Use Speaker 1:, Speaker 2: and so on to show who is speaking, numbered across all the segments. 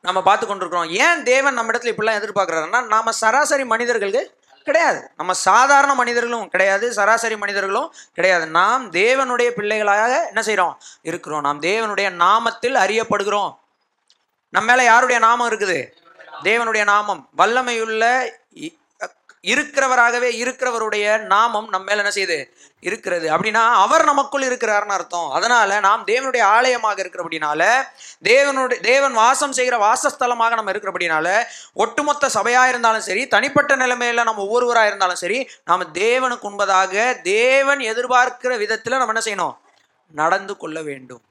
Speaker 1: நம்ம பார்த்து கொண்டிருக்கிறோம். ஏன் தேவன் நம்ம இடத்துல இப்படிலாம் எதிர்பார்க்குறாருன்னா நம்ம சராசரி மனிதர்களுக்கு கிடையாது. நம்ம சாதாரண மனிதர்களும் கிடையாது சராசரி மனிதர்களும் கிடையாது. நாம் தேவனுடைய பிள்ளைகளாக என்ன செய்கிறோம் இருக்கிறோம். நாம் தேவனுடைய நாமத்தில் அறியப்படுகிறோம். நம்ம மேலே யாருடைய நாமம் இருக்குது? தேவனுடைய நாமம். வல்லமையுள்ள இ- இருக்கிறவராகவே இருக்கிறவருடைய நாமம் நம்ம மேல என்ன செய்யுது? இருக்கிறது. அப்படின்னா அவர் நமக்குள் இருக்கிறார்னு அர்த்தம். அதனால நாம் தேவனுடைய ஆலயமாக இருக்கிறபடினால தேவனுடைய தேவன் வாசம் செய்கிற வாசஸ்தலமாக நம்ம இருக்கிறபடினால ஒட்டுமொத்த சபையா இருந்தாலும் சரி தனிப்பட்ட நிலைமையில நம்ம ஒவ்வொருவராக இருந்தாலும் சரி நாம் தேவனுக்கு உண்பதாக தேவன் எதிர்பார்க்கிற விதத்துல நம்ம என்ன செய்யணும்? நடந்து கொள்ள வேண்டும்.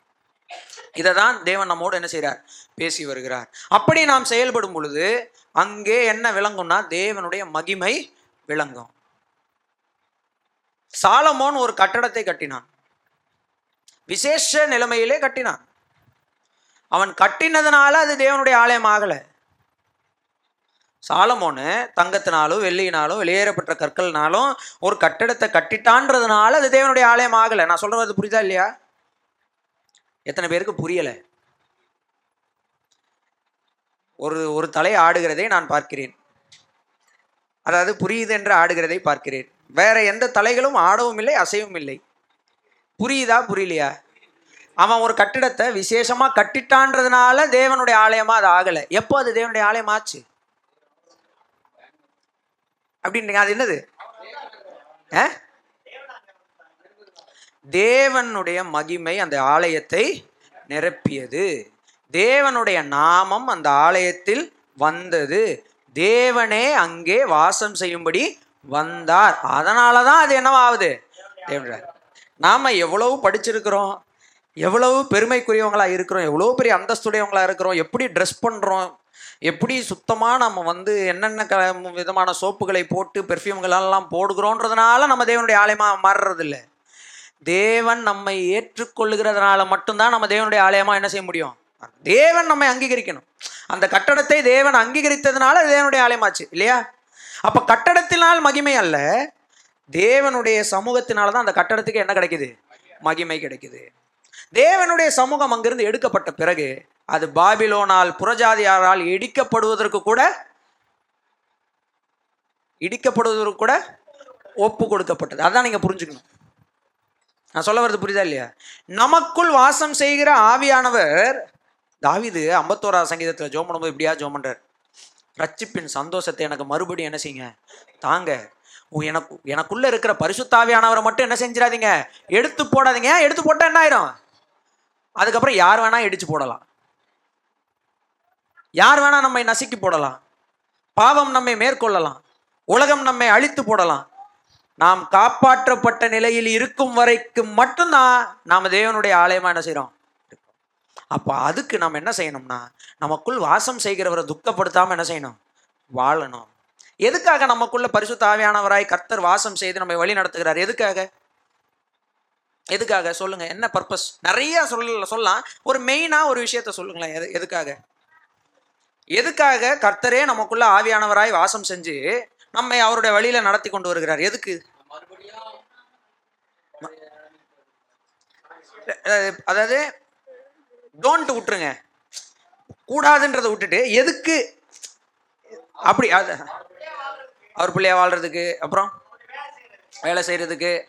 Speaker 1: இதை தான் தேவன் நம்மோடு என்ன செய்கிறார்? பேசி வருகிறார். அப்படி நாம் செயல்படும் பொழுது அங்கே என்ன விளங்கும்னா தேவனுடைய மகிமை விளங்கும். சாலமோன் ஒரு கட்டடத்தை கட்டினான். விசேஷ நிலைமையிலே கட்டினான். அவன் கட்டினதுனால அது தேவனுடைய ஆலயம் ஆகலை. சாலமோனு தங்கத்தினாலும் வெள்ளியினாலும் வெளியேறப்பட்ட கற்கள்னாலும் ஒரு கட்டடத்தை கட்டிட்டான்றதுனால அது தேவனுடைய ஆலயம் ஆகலை. நான் சொல்றது புரியுதா இல்லையா? எத்தனை பேருக்கு புரியலை? ஒரு ஒரு தலை ஆடுகிறதை நான் பார்க்கிறேன். அதாவது புரியுது என்று ஆடுகிறதை பார்க்கிறேன். வேற எந்த தலைகளும் ஆடவும் இல்லை அசையவும் இல்லை. புரியுதா புரியலையா? அவன் ஒரு கட்டிடத்தை விசேஷமாக கட்டிட்டான்றதுனால தேவனுடைய ஆலயமாக அது ஆகலை. எப்போ அது தேவனுடைய ஆலயம் ஆச்சு அப்படின்றீங்க. அது என்னது? ஆ? தேவனுடைய மகிமை அந்த ஆலயத்தை நிரப்பியது. தேவனுடைய நாமம் அந்த ஆலயத்தில் வந்தது. தேவனே அங்கே வாசம் செய்யும்படி வந்தார். அதனால தான் அது என்னவாகுது? தேவனுடைய நாம் எவ்வளவு படிச்சிருக்கிறோம் எவ்வளவு பெருமைக்குரியவங்களாக இருக்கிறோம் எவ்வளோ பெரிய அந்தஸ்துடையவங்களாக இருக்கிறோம் எப்படி ட்ரெஸ் பண்ணுறோம் எப்படி சுத்தமாக நம்ம வந்து என்னென்ன க விதமான சோப்புகளை போட்டு பெர்ஃப்யூம்களெல்லாம் போடுகிறோன்றதுனால நம்ம தேவனுடைய ஆலயமாக மாறுறதில்ல. தேவன் நம்மை ஏற்றுக்கொள்ளுகிறதுனால மட்டும்தான் நம்ம தேவனுடைய ஆலயமாக என்ன செய்ய முடியும்? தேவன் நம்மை அங்கீகரிக்கணும். அந்த கட்டடத்தை தேவன் அங்கீகரித்ததுனால தேவனுடைய ஆலயமாச்சு இல்லையா? அப்போ கட்டடத்தினால் மகிமை அல்ல தேவனுடைய சமூகத்தினால தான் அந்த கட்டடத்துக்கு என்ன கிடைக்குது? மகிமை கிடைக்குது. தேவனுடைய சமூகம் அங்கிருந்து எடுக்கப்பட்ட பிறகு அது பாபிலோனால் புறஜாதியாரால் இடிக்கப்படுவதற்கு கூட இடிக்கப்படுவதற்கு கூட ஒப்பு கொடுக்கப்பட்டது. அதான் நீங்க புரிஞ்சுக்கணும். நான் சொல்ல வர்றது புரியுதா இல்லையா? நமக்குள் வாசம் செய்கிற ஆவியானவர் தாவிது ஐம்பத்தோரா சங்கீதத்தில் ஜோம் பண்ணும்போது இப்படியா ஜோம் பண்ணுறார் ரட்சிப்பின் சந்தோஷத்தை எனக்கு மறுபடியும் என்ன செய்யுங்க? தாங்க. உ- எனக்கு எனக்குள்ள இருக்கிற பரிசுத்தாவியானவரை மட்டும் என்ன செஞ்சிடாதீங்க? எடுத்து போடாதீங்க. எடுத்து போட்டா என்ன ஆயிரும்? அதுக்கப்புறம் யார் வேணா இடிச்சு போடலாம். யார் வேணா நம்மை நசுக்கி போடலாம். பாவம் நம்மை மேற்கொள்ளலாம். உலகம் நம்மை அழித்து போடலாம். நாம் காப்பாற்றப்பட்ட நிலையில் இருக்கும் வரைக்கும் மட்டும்தான் நாம் தேவனுடைய ஆலயமா என்ன செய்கிறோம் அப்போ அதுக்கு நம்ம என்ன செய்யணும்னா நமக்குள் வாசம் செய்கிறவரை துக்கப்படுத்தாமல் என்ன செய்யணும்? வாழணும். எதுக்காக நமக்குள்ள பரிசுத்தாவியானவராய் கர்த்தர் வாசம் செய்து நம்மை வழி நடத்துகிறார்? எதுக்காக? எதுக்காக? சொல்லுங்க. என்ன பர்பஸ் நிறைய சொல்ல சொல்லலாம். ஒரு மெயினா ஒரு விஷயத்த சொல்லுங்களேன். எது எதுக்காக? எதுக்காக கர்த்தரே நமக்குள்ள ஆவியானவராய் வாசம் செஞ்சு நம்மை அவருடைய வழியில நடத்தி கொண்டு வருகிறார். எதுக்கு? அதாவது- அதாவது டோன்ட் விட்டுருங்க. கூடாதுன்றதை விட்டுட்டு எதுக்கு? அப்படி அது அவர் பிள்ளையா வாழ்றதுக்கு அப்புறம் வேலை செய்யறதுக்கு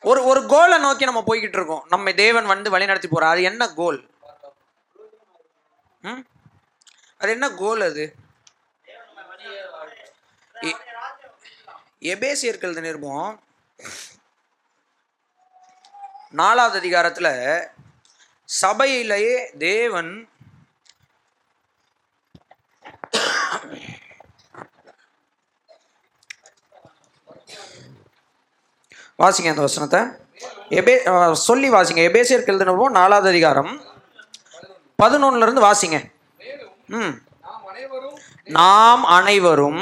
Speaker 1: ஒரு ஒரு கோலை நோக்கி நம்ம போய்கிட்டு இருக்கோம். நம்ம தேவன் வந்து வழி நடத்தி போறோம் அது என்ன கோல் ம்? அது என்ன கோல் அது எ- எபேசியர்கள் நிருபம். நாலாவது அதிகாரத்துல சபையிலேயே தேவன் வாசிங்க அந்த வசனத்தை. எபே சொல்லி வாசிங்க. எபேசியர் எழுதினப்போ நாலாவது அதிகாரம். பதினொன்னுல இருந்து வாசிங்க. ம்.
Speaker 2: நாம் அனைவரும்
Speaker 1: நாம் அனைவரும்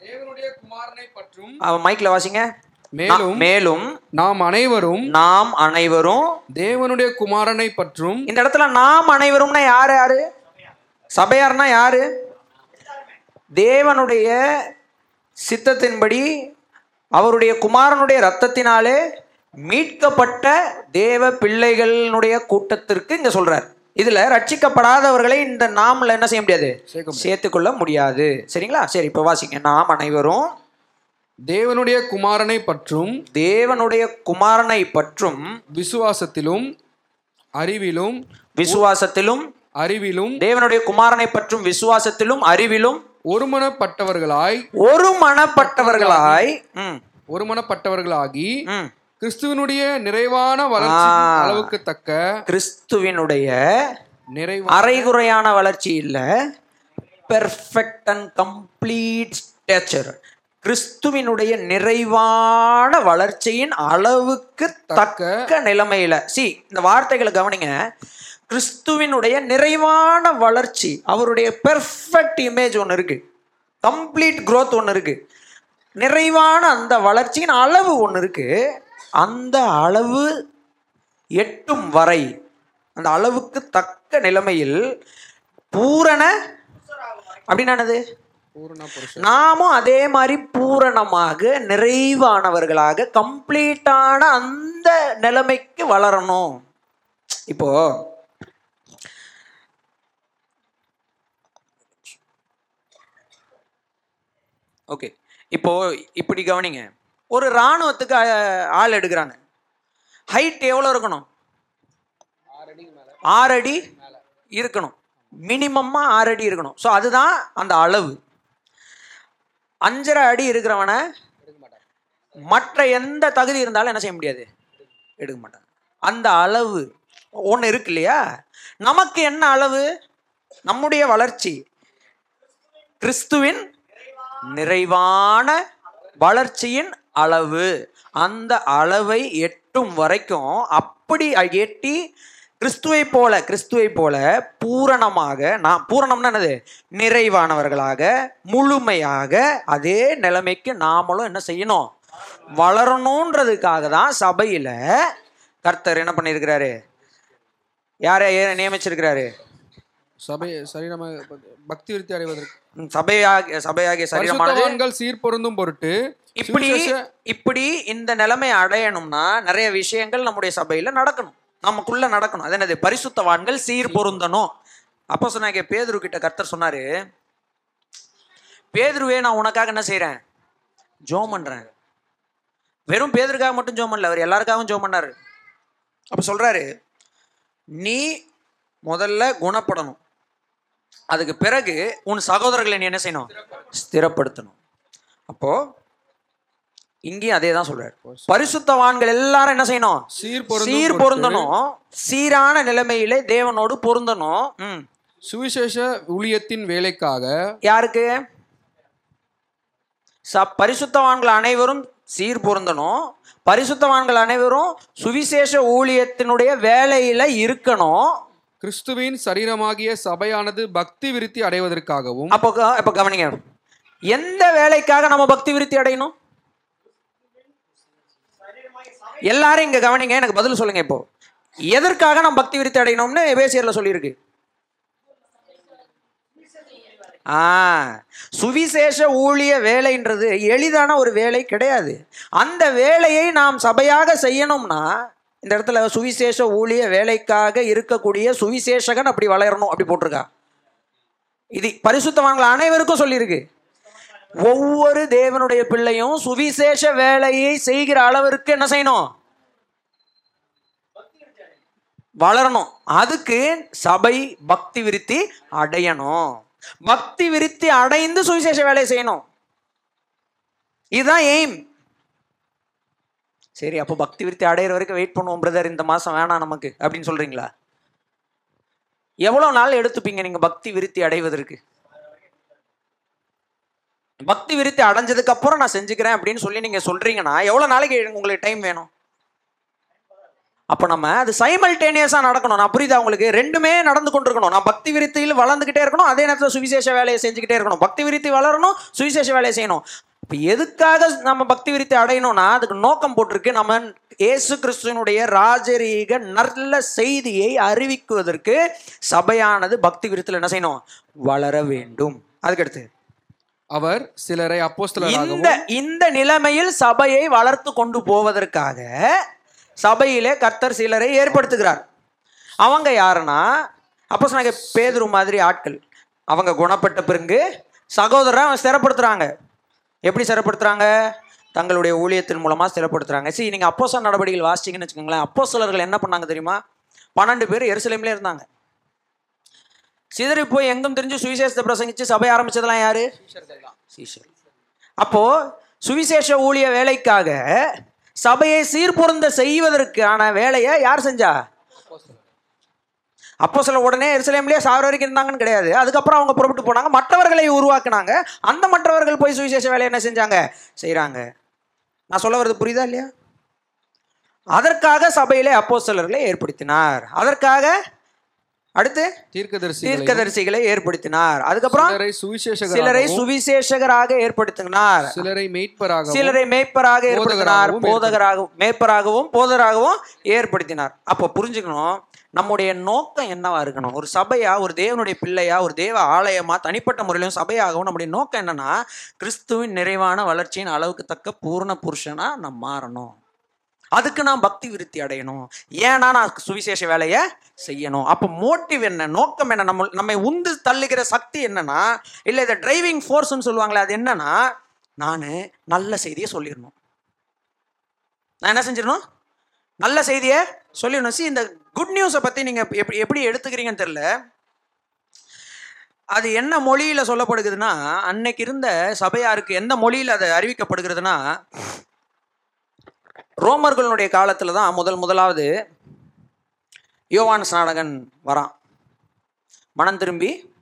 Speaker 2: தேவனுடைய குமாரனை பற்றும்
Speaker 1: அவன் மைக்ல வாசிங்க.
Speaker 2: மேலும்
Speaker 1: மேலும்
Speaker 2: நாம் அனைவரும்
Speaker 1: நாம் அனைவரும்
Speaker 2: தேவனுடைய குமாரனை பற்றும்
Speaker 1: இந்த இடத்துல நாம் அனைவரும்னா யாரு யாரு? சபையார்னா யாரு? தேவனுடைய சித்தத்தின்படி அவருடைய குமாரனுடைய ரத்தத்தினாலே மீட்கப்பட்ட தேவ பிள்ளைகளினுடைய கூட்டத்திற்கு இங்க சொல்றார். இதுல ரட்சிக்கப்படாதவர்களை இந்த நாம்ல என்ன செய்ய முடியாது. சேர்த்துக்கொள்ள முடியாது. சரிங்களா? சரி இப்போ வாசிங்க. நாம் அனைவரும்
Speaker 2: தேவனுடைய குமாரனை பற்றும்
Speaker 1: தேவனுடைய குமாரனை பற்றும்
Speaker 2: விசுவாசத்திலும் அறிவிலும்
Speaker 1: விசுவாசத்திலும்
Speaker 2: அறிவிலும்
Speaker 1: தேவனுடைய குமாரனை பற்றும் விசுவாசத்திலும் அறிவிலும்
Speaker 2: ஒருமனப்பட்டவர்களாய்
Speaker 1: ஒரு மனப்பட்டவர்களாய் ம்,
Speaker 2: ஒருமனப்பட்டவர்களாகி கிறிஸ்துவனுடைய நிறைவான வளர்ச்சி. அளவுக்கு தக்க
Speaker 1: கிறிஸ்துவினுடைய
Speaker 2: நிறைவா
Speaker 1: அரைகுறையான வளர்ச்சி இல்ல பெர்ஃபெக்ட் அண்ட் கம்ப்ளீட் ஸ்டேச்சர் கிறிஸ்துவினுடைய நிறைவான வளர்ச்சியின் அளவுக்கு தக்க நிலைமையில. சி இந்த வார்த்தைகளை கவனிங்க. கிறிஸ்துவினுடைய நிறைவான வளர்ச்சி அவருடைய பெர்ஃபெக்ட் இமேஜ் ஒன்று இருக்கு. கம்ப்ளீட் growth ஒன்று இருக்கு. நிறைவான அந்த வளர்ச்சியின் அளவு ஒன்று இருக்கு. அந்த அளவு எட்டும் வரை அந்த அளவுக்கு தக்க நிலைமையில் பூரண அப்படின்னு என்னது? நாமும் அதே மாதிரி பூரணமாக நிறைவானவர்களாக கம்ப்ளீட்டான அந்த நிலைமைக்கு வளரணும். இப்போ ஓகே. இப்போ இப்படி கவனிங்க. ஒரு இராணுவத்துக்கு ஆள் எடுக்கிறாங்க. ஹைட் எவ்வளோ இருக்கணும்? ஆறு அடி இருக்கணும். மினிமமாக ஆறு அடி இருக்கணும். ஸோ அதுதான் அந்த அளவு. அஞ்சரை அடி இருக்கிறவனை மற்ற எந்த தகுதி இருந்தாலும் என்ன செய்ய முடியாது? எடுக்க மாட்டாங்க அந்த அளவு ஒன்று இருக்கு இல்லையா? நமக்கு என்ன அளவு? நம்முடைய வளர்ச்சி. கிறிஸ்துவின் நிறைவான வளர்ச்சியின் அளவு. அந்த அளவை எட்டும் வரைக்கும் அப்படி எட்டி கிறிஸ்துவை போல கிறிஸ்துவை போல பூரணமாக நான் பூரணம்னா என்னது? நிறைவானவர்களாக முழுமையாக அதே நிலைமைக்கு நாமளும் என்ன செய்யணும்? வளரணுன்றதுக்காக தான் சபையில கர்த்தர் என்ன பண்ணியிருக்கிறாரு? யாரை நியமிச்சிருக்கிறாரு?
Speaker 2: சபை சரீரம பக்தி விருத்தி அடைவதற்கு.
Speaker 1: சபையாக சபையாகிய சரீரமானது
Speaker 2: சீர்பொருந்தும் பொருட்டு
Speaker 1: இப்படி இப்படி இந்த நிலைமை அடையணும்னா நிறைய விஷயங்கள் நம்முடைய சபையில நடக்கணும். நமக்குள்ள நடக்கணும். அது என்னது? பரிசுத்தவான்கள் சீர் பொருந்தணும். அப்போ சொன்னாங்க பேதுரு கிட்ட கர்த்தர் சொன்னாரு பேதுருவே நான் உனக்காக என்ன செய்றேன்? ஜோம் பண்றேன். வெறும் பேதருக்காக மட்டும் ஜோம் பண்ணல அவர் எல்லாருக்காகவும் ஜோம் பண்ணாரு. அப்ப சொல்றாரு நீ முதல்ல குணப்படணும். அதுக்கு பிறகு உன் சகோதரர்களை நீ என்ன செய்யணும்? ஸ்திரப்படுத்தணும். அப்போ இங்கேயும் அதே தான் சொல்றாரு பரிசுத்தவான்கள் எல்லாரும் என்ன செய்யணும்? சீர் பொருந்தணும். சீரான நிலைமையிலே தேவனோடு பொருந்தணும்.
Speaker 2: சுவிசேஷ ஊழியத்தின் வேலைக்காக
Speaker 1: யாருக்கு? ச பரிசுத்தவான்கள் அனைவரும் சீர் பொருந்தணும். பரிசுத்தவான்கள் அனைவரும் சுவிசேஷ ஊழியத்தினுடைய வேலையில இருக்கணும்.
Speaker 2: கிறிஸ்துவின் சரீரமாகிய சபையானது பக்தி விருத்தி அடைவதற்காகவும்
Speaker 1: அப்போ அப்போ கவனிங்க. எந்த வேலைக்காக நம்ம பக்தி விருத்தி அடையணும்? எல்லாரும் இங்க கவனிங்க எனக்கு பதில் சொல்லுங்க இப்போ. எதற்காக நம்ம பக்தி விருத்தி அடையணும்னு எபேசியர்ல சொல்லியிருக்கு? ஆ சுவிசேஷ ஊழிய வேலைன்றது எளிதான ஒரு வேலை கிடையாது. அந்த வேலையை நாம் சபையாக செய்யணும்னா இந்த இடத்துல சுவிசேஷ ஊழிய வேலைக்காக இருக்கக்கூடிய சுவிசேஷகன் அப்படி வளரணும் அப்படி போட்டிருக்கா. இது பரிசுத்தவான்கள் அனைவருக்கும் சொல்லியிருக்கு. ஒவ்வொரு தேவனுடைய பிள்ளையும் சுவிசேஷ வேலையை செய்கிற அளவிற்கு என்ன செய்யணும்? வளரணும். அதுக்கு சபை பக்தி விருத்தி அடையணும். பக்தி விருத்தி அடைந்து சுவிசேஷ வேலையை செய்யணும். இதுதான் எய்ம். சரி அப்போ பக்தி விருத்தி அடையிற வரைக்கும் வெயிட் பண்ணுவோம் பிரதர் இந்த மாசம் வேணாம் நமக்கு. அப்படின்னு சொல்றீங்களா? எவ்வளவு நாள் எடுத்துப்பீங்க நீங்க பக்தி விருத்தி அடைவதற்கு? பக்தி விருத்தி அடைஞ்சதுக்கு அப்புறம் நான் செஞ்சுக்கிறேன் அப்படின்னு சொல்லி நீங்க சொல்றீங்கன்னா எவ்வளவு நாளைக்கு உங்களுக்கு டைம் வேணும்? அப்போ நம்ம அது சைமல்டேனியஸாக நடக்கணும். நான் புரியுதா உங்களுக்கு? ரெண்டுமே நடந்து கொண்டிருக்கணும். நான் பக்தி விருத்தியில் வளர்ந்துக்கிட்டே இருக்கணும். அதே நேரத்தில் சுவிசேஷ வேலையை செஞ்சுக்கிட்டே இருக்கணும். பக்தி விருத்தி வளரணும் சுவிசேஷ வேலையை செய்யணும். இப்போ எதுக்காக நம்ம பக்தி விருத்தி அடையணும்னா அதுக்கு நோக்கம் போட்டிருக்கு நம்ம இயேசு கிறிஸ்துவனுடைய ராஜரீக நல்ல செய்தியை அறிவிக்குவதற்கு சபையானது பக்தி விருத்தில் என்ன செய்யணும்? வளர வேண்டும். அதுக்கடுத்து
Speaker 2: அவர் சிலரை
Speaker 1: இந்த
Speaker 2: அப்போஸ்தலராகவும்
Speaker 1: இந்த நிலைமையில் சபையை வளர்த்து கொண்டு போவதற்காக சபையிலே கர்த்தர் சிலரை ஏற்படுத்துகிறார். அவங்க யாருன்னா அப்போ சொன்னாங்க பேதுரு மாதிரி ஆட்கள். அவங்க குணப்பட்ட பிறகு சகோதரரை ஸ்திரப்படுத்துறாங்க எப்படி சிறப்படுத்துகிறாங்க தங்களுடைய ஊழியத்தின் மூலமாக சிறப்படுத்துகிறாங்க சரி நீங்கள் அப்போஸ்தலர் நடவடிக்கைகள் வாசிச்சிங்கன்னு வச்சுக்கோங்களேன் அப்போஸ்தலர்கள் என்ன பண்ணாங்க தெரியுமா? பன்னெண்டு பேர் எருசலேம்லேயே இருந்தாங்க. சிதறி போய் எங்கும் தெரிஞ்சு சுவிசேஷத்தை பிரசங்கிச்சு சபை ஆரம்பிச்சதெல்லாம் யாரு? சீஷர் அப்போ சுவிசேஷ ஊழிய வேலைக்காக சபையை சீர்பொருந்த செய்வதற்கான வேலையை யார் செஞ்சா? அப்போ சில உடனே எருசலேம்லேயே சாவர வரைக்கும் இருந்தாங்கன்னு கிடையாது. அதுக்கப்புறம் அவங்க புறப்பட்டு போனாங்க. மற்றவர்களை உருவாக்குனாங்க. அந்த மற்றவர்கள் போய் சுவிசேஷ வேலை என்ன செஞ்சாங்க? செய்கிறாங்க நான் சொல்ல வர்றது புரியுதா இல்லையா? அதற்காக சபையிலே அப்போஸ்தலர்களை ஏற்படுத்தினார். அதற்காக அடுத்து
Speaker 2: தீர்க்கதரிசி
Speaker 1: தீர்க்கதரிசிகளை ஏற்படுத்தினார். அதுக்கப்புறம்
Speaker 2: சிலரை சுவிசேஷகர்
Speaker 1: சிலரை சுவிசேஷகராக ஏற்படுத்தினார்.
Speaker 2: சிலரை மெய்ப்பராக
Speaker 1: சிலரை மேய்ப்பராக ஏற்படுத்தினார்.
Speaker 2: போதகராகவும்
Speaker 1: மேய்ப்பராகவும் போதகராகவும் ஏற்படுத்தினார். அப்போ புரிஞ்சுக்கணும் நம்முடைய நோக்கம் என்னவா இருக்கணும்? ஒரு சபையா ஒரு தேவனுடைய பிள்ளையா ஒரு தேவ ஆலயமா தனிப்பட்ட முறையிலும் சபையாகவும் நம்முடைய நோக்கம் என்னன்னா கிறிஸ்துவின் நிறைவான வளர்ச்சியின் அளவுக்கு தக்க பூர்ண புருஷனா நாம் மாறணும். அதுக்கு நான் பக்தி விருத்தி அடையணும். ஏன்னா நான் சுவிசேஷ வேலையை செய்யணும். அப்போ மோட்டிவ் என்ன நோக்கம் என்ன நம்ம நம்மை உந்து தள்ளுகிற சக்தி என்னன்னா இல்லை இதை டிரைவிங் ஃபோர்ஸ்ன்னு சொல்லுவாங்களே அது என்னன்னா நான் நல்ல செய்தியை சொல்லிடணும். நான் என்ன செஞ்சிடணும்? நல்ல செய்தியை சொல்லிடணும். சி இந்த குட் நியூஸை பற்றி நீங்கள் எப்படி எப்படி எடுத்துக்கிறீங்கன்னு தெரில அது என்ன மொழியில் சொல்லப்படுகிறதுனா அன்னைக்கு இருந்த சபையாருக்கு எந்த மொழியில் அது அறிவிக்கப்படுகிறதுனா ரோமர்களுடைய காலத்தில் தான் முதல் முதலாவது யோவான் ஸ்நாடகன் வரான். மனம் திரும்பி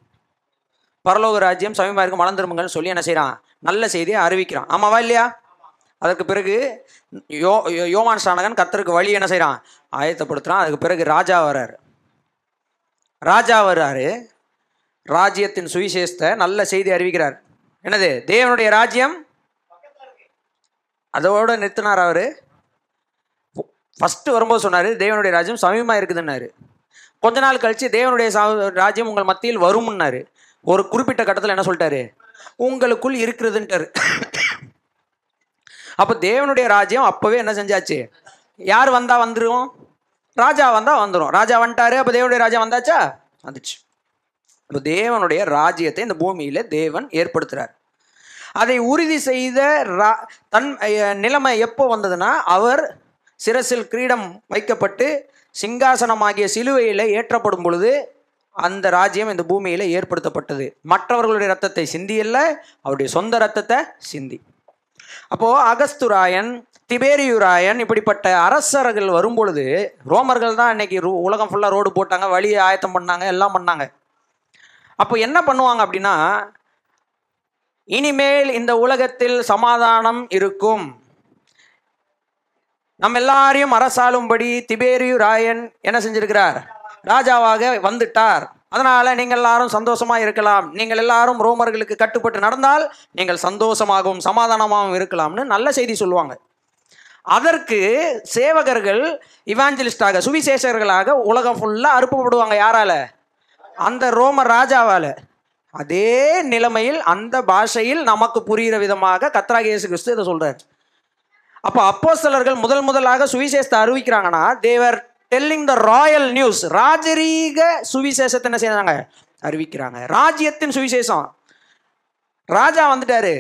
Speaker 1: பரலோக ராஜ்யம் சமீபமாக இருக்கு மனம் திரும்புங்கள்னு சொல்லி என்ன செய்கிறான் நல்ல செய்தியை அறிவிக்கிறான். ஆமாவா இல்லையா? அதற்கு பிறகு யோ யோ- யோவான் ஸ்நானகன் கத்தருக்கு வழி என்ன செய்கிறான் ஆயத்தப்படுத்துகிறான் அதுக்கு பிறகு ராஜா வர்றாரு. ராஜா வர்றாரு. ராஜ்யத்தின் சுவிசேஷத்தை நல்ல செய்தி அறிவிக்கிறார். என்னது? தேவனுடைய ராஜ்யம்? அதோட நிறுத்தினார் அவர்? ஃபஸ்ட்டு வரும்போது சொன்னார் தேவனுடைய ராஜ்யம் சமீபமாக இருக்குதுன்னாரு. கொஞ்ச நாள் கழிச்சு தேவனுடைய சா- ராஜ்யம் உங்கள் மத்தியில் வரும்னாரு. ஒரு குறிப்பிட்ட கட்டத்தில் என்ன சொல்லிட்டாரு? உங்களுக்குள் இருக்கிறதுன்ட்டாரு. அப்போ தேவனுடைய ராஜ்யம் அப்போவே என்ன செஞ்சாச்சு? யார் வந்தால் வந்துடுவோம் ராஜா வந்தால் வந்துடும் ராஜா வந்துட்டாரு அப்போ தேவனுடைய ராஜா வந்தாச்சா? வந்துச்சு. இப்போ தேவனுடைய ராஜ்யத்தை இந்த பூமியில் தேவன் ஏற்படுத்துகிறார் அதை உறுதி செய்த ரா- தன் நிலைமை எப்போ வந்ததுன்னா அவர் சிரசில் கிரீடம் வைக்கப்பட்டு சிங்காசனமாகிய சிலுவையில் ஏற்றப்படும் பொழுது அந்த ராஜ்யம் இந்த பூமியில் ஏற்படுத்தப்பட்டது. மற்றவர்களுடைய ரத்தத்தை சிந்தியல்ல அவருடைய சொந்த ரத்தத்தை சிந்தி. அப்போ அகஸ்துராயன் திபேரியுராயன் இப்படிப்பட்ட அரசர்கள் வரும்பொழுது ரோமர்கள் தான் இன்னைக்கு உலகம் ஃபுல்லாக ரோடு போட்டாங்க வழியை ஆயத்தம் பண்ணாங்க எல்லாம் பண்ணாங்க. அப்போ என்ன பண்ணுவாங்க அப்படின்னா இனிமேல் இந்த உலகத்தில் சமாதானம் இருக்கும். நம்ம எல்லாரையும் அரசாளும்படி திபேரியு ராயன் என்ன செஞ்சிருக்கிறார்? ராஜாவாக வந்துட்டார். அதனால நீங்கள் எல்லாரும் சந்தோஷமா இருக்கலாம். நீங்கள் எல்லாரும் ரோமர்களுக்கு கட்டுப்பட்டு நடந்தால் நீங்கள் சந்தோஷமாகவும் சமாதானமாகவும் இருக்கலாம்னு நல்ல செய்தி சொல்லுவாங்க. அதற்கு சேவகர்கள் இவாஞ்சலிஸ்டாக சுவிசேஷர்களாக உலகம் ஃபுல்லாக அறுப்பப்படுவாங்க யாரால? அந்த ரோம ராஜாவால். அதே நிலைமையில் அந்த பாஷையில் நமக்கு புரிகிற விதமாக கத்ராகேசு கிறிஸ்து இதை சொல்கிறார் அப்போ அப்போஸ்தலர்கள் முதல் முதலாக சுவிசேஷத்தை அறிவிக்கிறாங்கன்னா they're telling the royal news ராஜரீக சுவிசேஷத்தை என்ன செய்றாங்க அறிவிக்கிறாங்க. ராஜ்யத்தின் சுவிசேஷம். ராஜா வந்துட்டாரு.